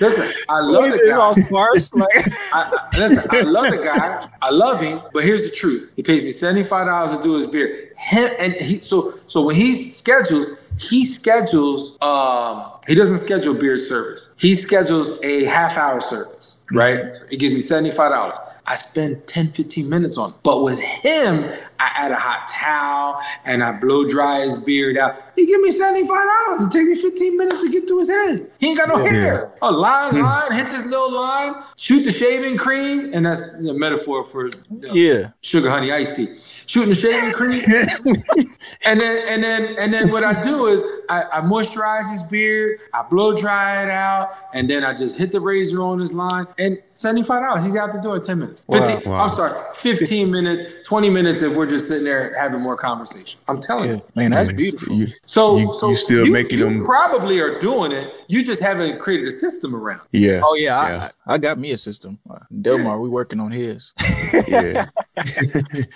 Listen, I love the It's all guy. sparse. Like, I, I, listen, I love the guy. I love him. But here's the truth: he pays me seventy five dollars to do his beard. Him and he so so when he schedules, he schedules. Um, he doesn't schedule beard service. He schedules a half hour service. Right? He gives me seventy five dollars. I spend 10, 15 minutes on. But with him, I add a hot towel and I blow dry his beard out. He give me $75. It take me 15 minutes to get to his head. He ain't got no hair. A line, line, hit this little line, shoot the shaving cream, and that's a metaphor for uh, yeah. sugar honey iced tea. Shooting the shaving cream, and then and then and then what I do is I, I moisturize his beard, I blow dry it out, and then I just hit the razor on his line. And seventy five dollars, he's out the door in ten minutes. Wow. 15, Wow. I'm sorry, fifteen minutes, twenty minutes if we're just sitting there having more conversation. I'm telling Yeah. you. Man, that's beautiful. You, So You- so you still making you them- probably are doing it. You just haven't created a system around. yeah. Oh yeah, Yeah. I, I got me a system. Uh, Delmar, we working on his. Yeah.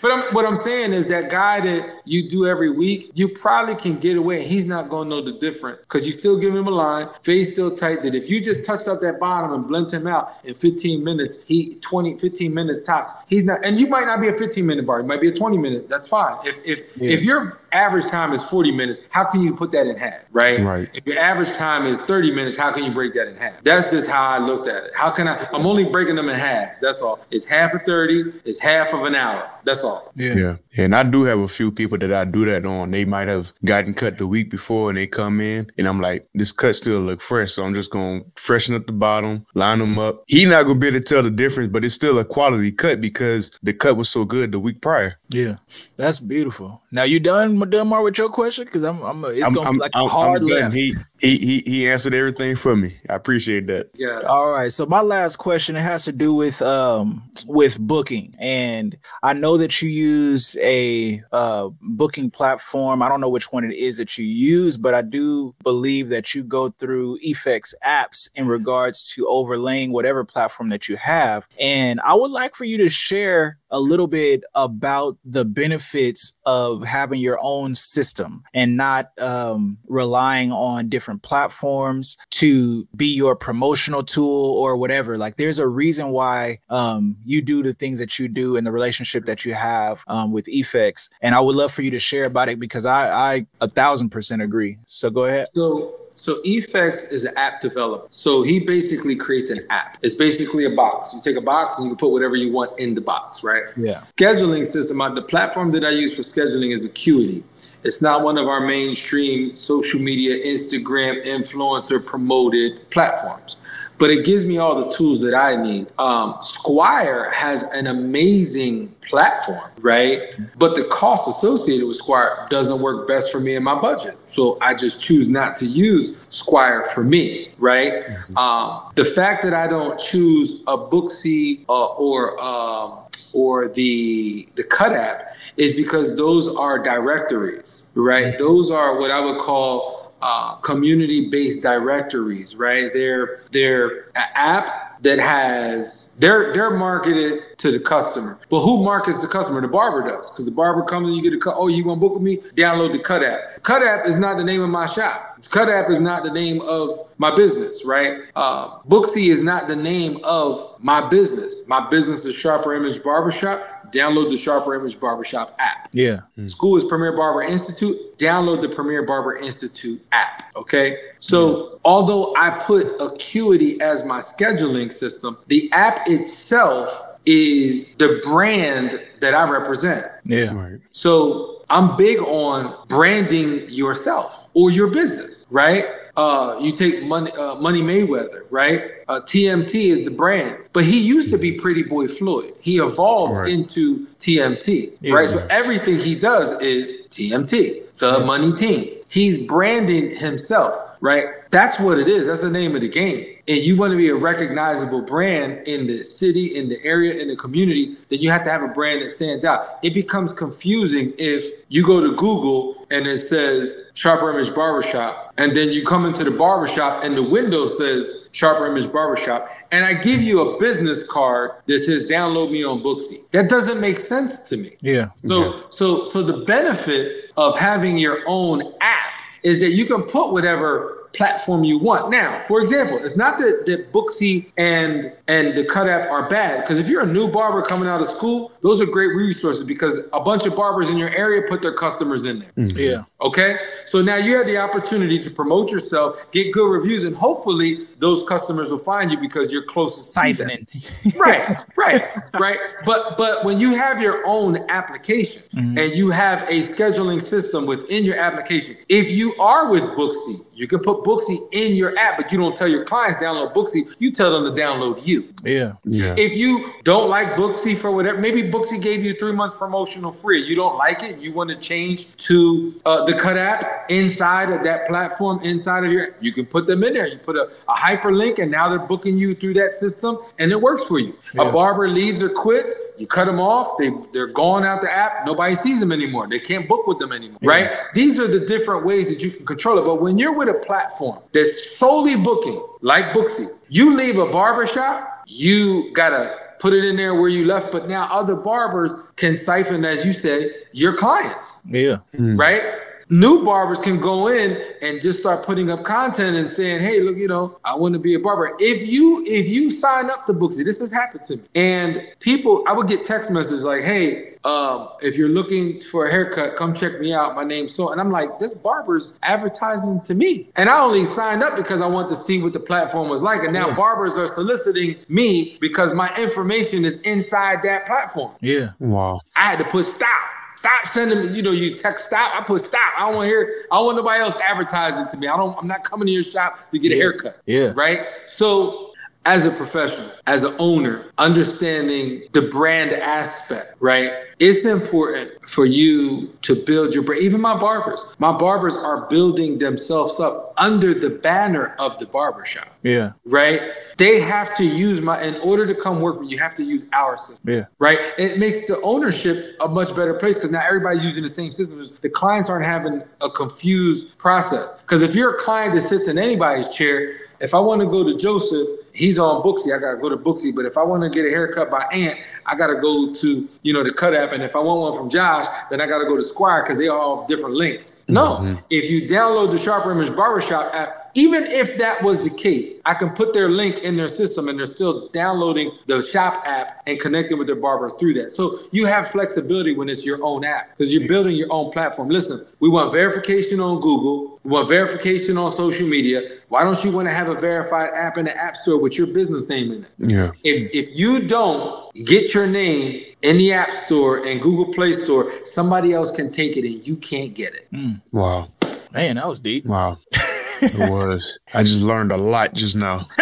But I'm, what I'm saying is that guy that you do every week, you probably can get away. He's not gonna know the difference because you still give him a line, face still tight. That if you just touched up that bottom and blend him out in 15 minutes, he 20, 15 minutes tops. He's not, and you might not be a 15 minute bar. It might be a 20 minute. That's fine. If if Yeah. if your average time is 40 minutes, how can you put that in half? Right. Right. If your average time is 30 minutes, how can you break that in half? That's just how I looked at it. How can I? I'm only breaking them in halves. That's all. It's half of 30. It's half of an hour. That's all. Yeah. Yeah. And I do have a few people that I do that on. They might have gotten cut the week before and they come in and I'm like, this cut still look fresh. So I'm just going to freshen up the bottom, line them up. He not going to be able to tell the difference, but it's still a quality cut because the cut was so good the week prior. Yeah, that's beautiful. Now you done, Delmar, with your question? Because I'm, I'm, it's I'm, gonna I'm, be like a I'm- hard I'm done. left. He, He, he he answered everything for me. I appreciate that. Yeah. All right. So my last question it has to do with um with booking, and I know that you use a uh, booking platform. I don't know which one it is that you use, but I do believe that you go through Effects apps in regards to overlaying whatever platform that you have. And I would like for you to share a little bit about the benefits of having your own system and not um, relying on different platforms to be your promotional tool or whatever. Like, there's a reason why um, you do the things that you do and the relationship that you have um, with Effects. And I would love for you to share about it because I, I a thousand percent agree. So go ahead. So so Effects is an app developer. So he basically creates an app. It's basically a box. You take a box and you can put whatever you want in the box, right? Yeah. Scheduling system. The platform that I use for scheduling is Acuity. It's not one of our mainstream social media, Instagram influencer promoted platforms, but it gives me all the tools that I need. Um, Squire has an amazing platform, right? But the cost associated with Squire doesn't work best for me in my budget. So I just choose not to use Squire for me, right? Um, the fact that I don't choose a Booksy uh, or um, or the the Cut app is because those are directories, right? Those are what I would call uh, community-based directories, right? They're they're an app that has they're they're marketed to the customer. But who markets the customer? The barber does, because the barber comes and you get a cut. Oh, you want to book with me? Download the Cut app. Cut app is not the name of my shop. Cut app is not the name of my business, right? Uh, Booksy is not the name of my business. My business is Sharper Image Barbershop. Download the Sharper Image Barbershop app. Yeah. Hmm. School is Premier Barber Institute. Download the Premier Barber Institute app. Okay. So, hmm. although I put Acuity as my scheduling system, the app itself is the brand that I represent. Yeah. Right. So, I'm big on branding yourself or your business, right? Uh, you take money, uh, Money Mayweather, right? Uh, TMT is the brand, but he used to be Pretty Boy Floyd. He evolved Right. into TMT, Yeah. right? So everything he does is TMT, the money team. He's branding himself, right? That's what it is. That's the name of the game. And you want to be a recognizable brand in the city, in the area, in the community, then you have to have a brand that stands out. It becomes confusing if you go to Google and it says Sharper Image Barbershop, and then you come into the barbershop and the window says Sharper Image Barbershop, and I give you a business card that says download me on Booksy. That doesn't make sense to me. Yeah. So, so, so the benefit of having your own app is that you can put whatever platform you want. Now, for example, it's not that, that Booksy and and the Cut app are bad because if you're a new barber coming out of school, those are great resources because a bunch of barbers in your area put their customers in there. Mm-hmm. Yeah. Okay. So now you have the opportunity to promote yourself, get good reviews, and hopefully those customers will find you because you're closest to them Siphoning. right right right but but when you have your own application and you have a scheduling system within your application if you are with booksy you can put booksy in your app but you don't tell your clients download booksy you tell them to download you Yeah. Yeah. if you don't like Booksy for whatever, maybe Booksy gave you three months promotional free. You don't like it. You want to change to uh, the Cut app inside of that platform, inside of your. You can put them in there. You put a, a hyperlink, and now they're booking you through that system, and it works for you. Yeah. A barber leaves or quits, you cut them off. They they're gone out the app. Nobody sees them anymore. They can't book with them anymore. Right? These are the different ways that you can control it. But when you're with a platform that's solely booking, like Booksy, you leave a barbershop, you gotta put it in there where you left. But now other barbers can siphon, as you said, your clients, Yeah. Hmm. right? New barbers can go in and just start putting up content and saying, "Hey, look, you know, I want to be a barber." If you if you sign up to Booksy, this has happened to me, and people, I would get text messages like, "Hey, um, if you're looking for a haircut, come check me out. My name's so," and I'm like, "This barber's advertising to me," and I only signed up because I want to see what the platform was like, and now barbers are soliciting me because my information is inside that platform. Yeah. Wow. I had to put stop. Stop sending me, you know, you text stop. I put stop. I don't want to hear, I don't want nobody else advertising to me. I don't, I'm not coming to your shop to get a haircut. Yeah. Right. So as a professional, as an owner, understanding the brand aspect, right? It's important for you to build your brand. Even my barbers, my barbers are building themselves up under the banner of the barbershop, Yeah. right? They have to use my, in order to come work for you, you have to use our system Yeah. right? It makes the ownership a much better place because now everybody's using the same systems. The clients aren't having a confused process. Because if you're a client that sits in anybody's chair, if I want to go to Joseph, he's on Booksy. I gotta go to Booksy. But if I want to get a haircut by Ant, I gotta go to you know the cut app. And if I want one from Josh, then I gotta go to Squire because they are all have different links. No, mm-hmm. if you download the Sharper Image Barbershop app, even if that was the case, I can put their link in their system and they're still downloading the shop app and connecting with their barber through that. So you have flexibility when it's your own app because you're building your own platform. Listen, we want verification on Google, we want verification on social media. Why don't you want to have a verified app in the App Store with your business name in it? Yeah. If if you don't get your name in the App Store and Google Play Store, somebody else can take it and you can't get it. Hmm. Wow. Man, that was deep. Wow. It was. I just learned a lot just now.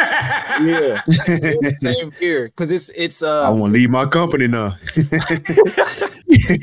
Yeah. Same here. Because it's it's Uh, I want to leave my company now.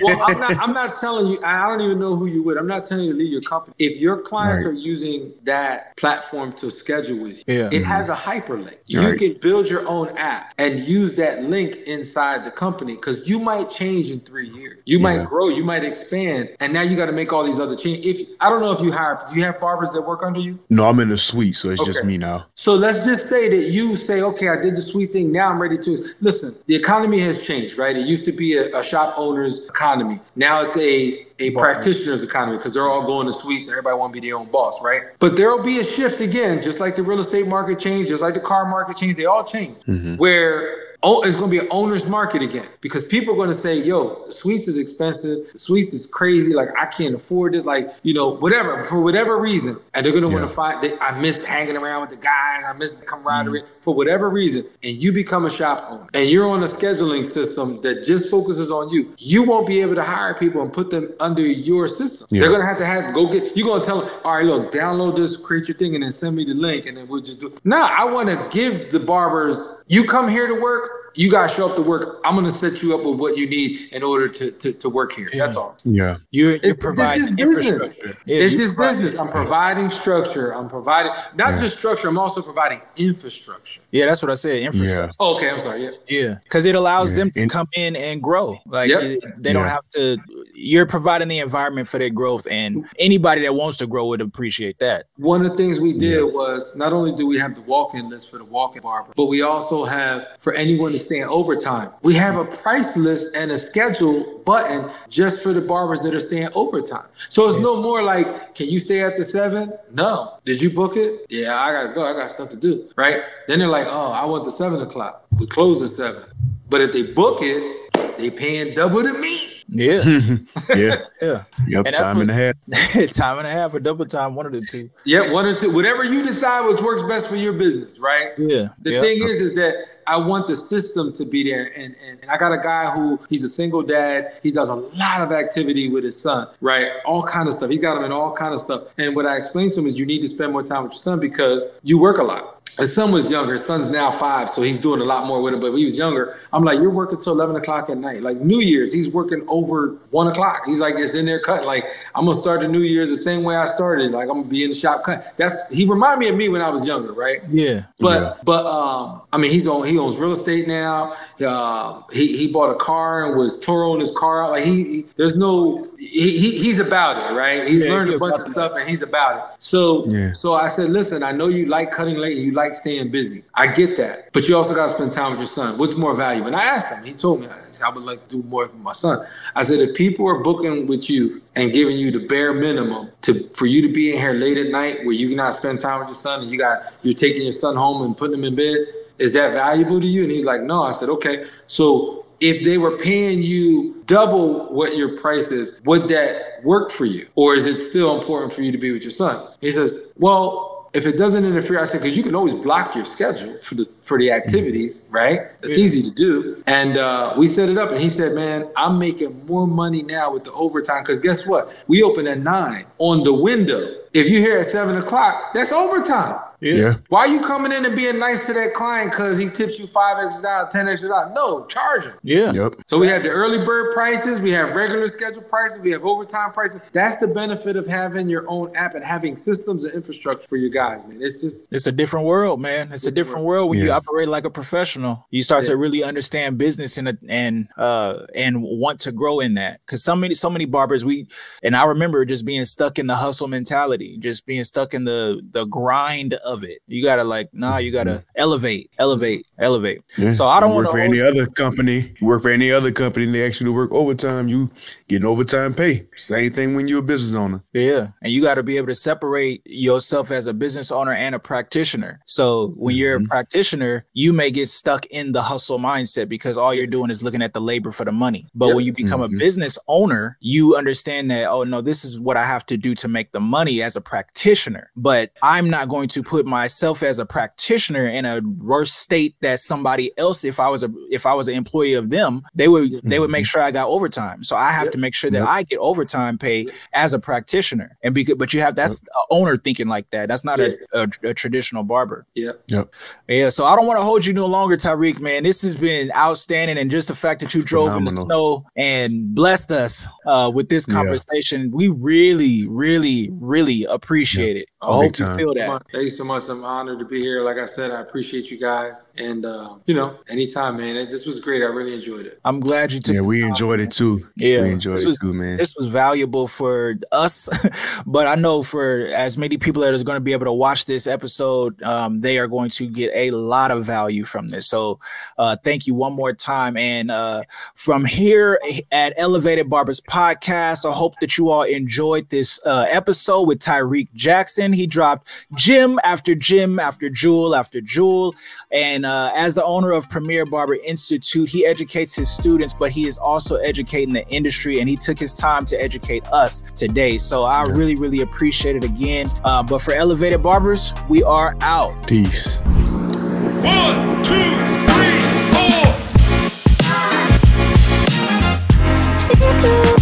well, I'm not. I'm not telling you. I don't even know who you would. I'm not telling you to leave your company. If your clients Right. are using that platform to schedule with you, Yeah. it has a hyperlink. You Right. can build your own app and use that link inside the company because you might change in three years. You Yeah. might grow. You might expand, and now you got to make all these other changes. If I don't know if you hire, do you have barbers that work under you? No, I'm in the suite, so it's just me now. So let's just say that you say, okay, I did the sweet thing. Now I'm ready to listen. The economy has changed, right? It used to be a, a shop owner's economy. Now it's a a practitioner's economy because they're all going to suites. Everybody want to be their own boss, right? But there will be a shift again, just like the real estate market changed, just like the car market changed. They all change, mm-hmm. where oh, it's going to be an owner's market again because people are going to say, yo, suites is expensive. Suites is crazy. Like, I can't afford it. Like, you know, whatever, for whatever reason. And they're going to want to find, they, I missed hanging around with the guys. I missed the camaraderie mm-hmm. for whatever reason. And you become a shop owner and you're on a scheduling system that just focuses on you. You won't be able to hire people and put them under your system. Yeah. They're going to have to have, go get, you're going to tell them, all right, look, download this, create your thing, and then send me the link. And then we'll just do No, I want to give the barbers, you come here to work, you guys show up to work. I'm gonna set you up with what you need in order to to, to work here. That's all. Yeah. you're, you're It's- it's providing just business. infrastructure. Yeah, it's just provide- business. I'm providing structure. I'm providing not Yeah. just structure. I'm also providing infrastructure. Yeah, that's what I said. Infrastructure. Yeah. Oh, okay, I'm sorry. Yeah. Yeah, because it allows Yeah, them to and- come in and grow. Like Yep. it- they don't have to. You're providing the environment for their growth, and anybody that wants to grow would appreciate that. One of the things we did was not only do we have the walk-in list for the walk-in barber, but we also have for anyone to stay in overtime. We have a price list and a schedule button just for the barbers that are staying overtime. So it's no more like, can you stay after seven? No. Did you book it? Yeah, I gotta go. I got stuff to do. Right? Then they're like, oh, I want the seven o'clock. We close at seven. But if they book it, they paying double the meat. Yeah, Yeah. yeah. Yep. And Time and a half. time and a half or double time, one of the two. Yeah, one or two. Whatever you decide which works best for your business, right? Yeah. The yeah. thing is, is that I want the system to be there, and, and and I got a guy who he's a single dad. He does a lot of activity with his son, right? All kind of stuff. He got him in all kind of stuff. And what I explained to him is, you need to spend more time with your son because you work a lot. His son was younger. His son's now five, so he's doing a lot more with him. But when he was younger, I'm like, you're working till 11 o'clock at night. Like New Year's, he's working over one o'clock. He's like, it's in there cut. Like I'm gonna start the New Year's the same way I started. Like I'm gonna be in the shop cut. That's he reminded me of me when I was younger, right? Yeah. But Yeah. but um, I mean, he's on he owns real estate now. Um, he he bought a car and was touring his car out. Like he, he there's no he, he he's about it, right? He's Yeah, learned he a bunch of about stuff and he's about it. So Yeah. so I said, listen, I know you like cutting late and you like staying busy. I get that, but you also got to spend time with your son. What's more valuable? And I asked him. He told me I, said, I would like to do more for my son. I said, if people are booking with you and giving you the bare minimum to for you to be in here late at night where you cannot spend time with your son and you got you're taking your son home and putting him in bed, is that valuable to you? And he's like, no. I said, okay. So if they were paying you double what your price is, would that work for you? Or is it still important for you to be with your son? He says, well, if it doesn't interfere, I said, because you can always block your schedule for the for the activities, right? It's Yeah. easy to do. And uh, we set it up, and he said, man, I'm making more money now with the overtime. Because guess what? We open at nine on the window. If you're here at seven o'clock, that's overtime. Yeah. Why are you coming in and being nice to that client because he tips you five extra dollars, ten extra dollars? No, charge him. Yeah. Yep. So we have the early bird prices, we have regular schedule prices, we have overtime prices. That's the benefit of having your own app and having systems and infrastructure for your guys, man. It's just It's a different world, man. It's a different world when you operate like a professional. You start Yeah. to really understand business and and uh and want to grow in that. Cause so many so many barbers we and I remember just being stuck in the hustle mentality, just being stuck in the the grind of it. You gotta like, nah, you gotta mm-hmm. elevate, elevate, elevate. Yeah. So I don't want work for any other company. You work for any other company, and they actually work overtime. You getting overtime pay. Same thing when you're a business owner. Yeah. And you got to be able to separate yourself as a business owner and a practitioner. So when you're a Mhm. practitioner, you may get stuck in the hustle mindset because all you're doing is looking at the labor for the money. But Yep. when you become Mhm. a business owner, you understand that, oh, no, this is what I have to do to make the money as a practitioner. But I'm not going to put myself as a practitioner in a worse state that somebody else, if I was a if I was an employee of them, they would they would make sure I got overtime. So I have Yep. To make sure that Yep. I get overtime pay as a practitioner. And because but you have that's a owner thinking like that. That's not a, a, a traditional barber. yeah. Yeah. So I don't want to hold you no longer, Tyrik, man. This has been outstanding. And just the fact that you drove in the snow and blessed us uh, with this Yeah. conversation, we really, really, really appreciate it. I hope big you time. feel that. Thank you so much. I'm honored to be here. Like I said, I appreciate you guys. And, uh, you know, anytime, man. It- This was great. I really enjoyed it. I'm glad you took Yeah, the we time. enjoyed it too. Yeah, we enjoyed this it was- too, man. this was valuable for us but i know for as many people that is going to be able to watch this episode um, they are going to get a lot of value from this so uh, thank you one more time and uh, from here at elevated barbers podcast i hope that you all enjoyed this uh, episode with tyrik jackson he dropped gym after gym after jewel after jewel. And uh, as the owner of Premier Barber Institute, he educates his students, but he is also educating the industry. And he took his time to educate us today. So I yeah. really, really appreciate it again. Uh, but for Elevated Barbers, we are out. Peace. One, two. Thank you.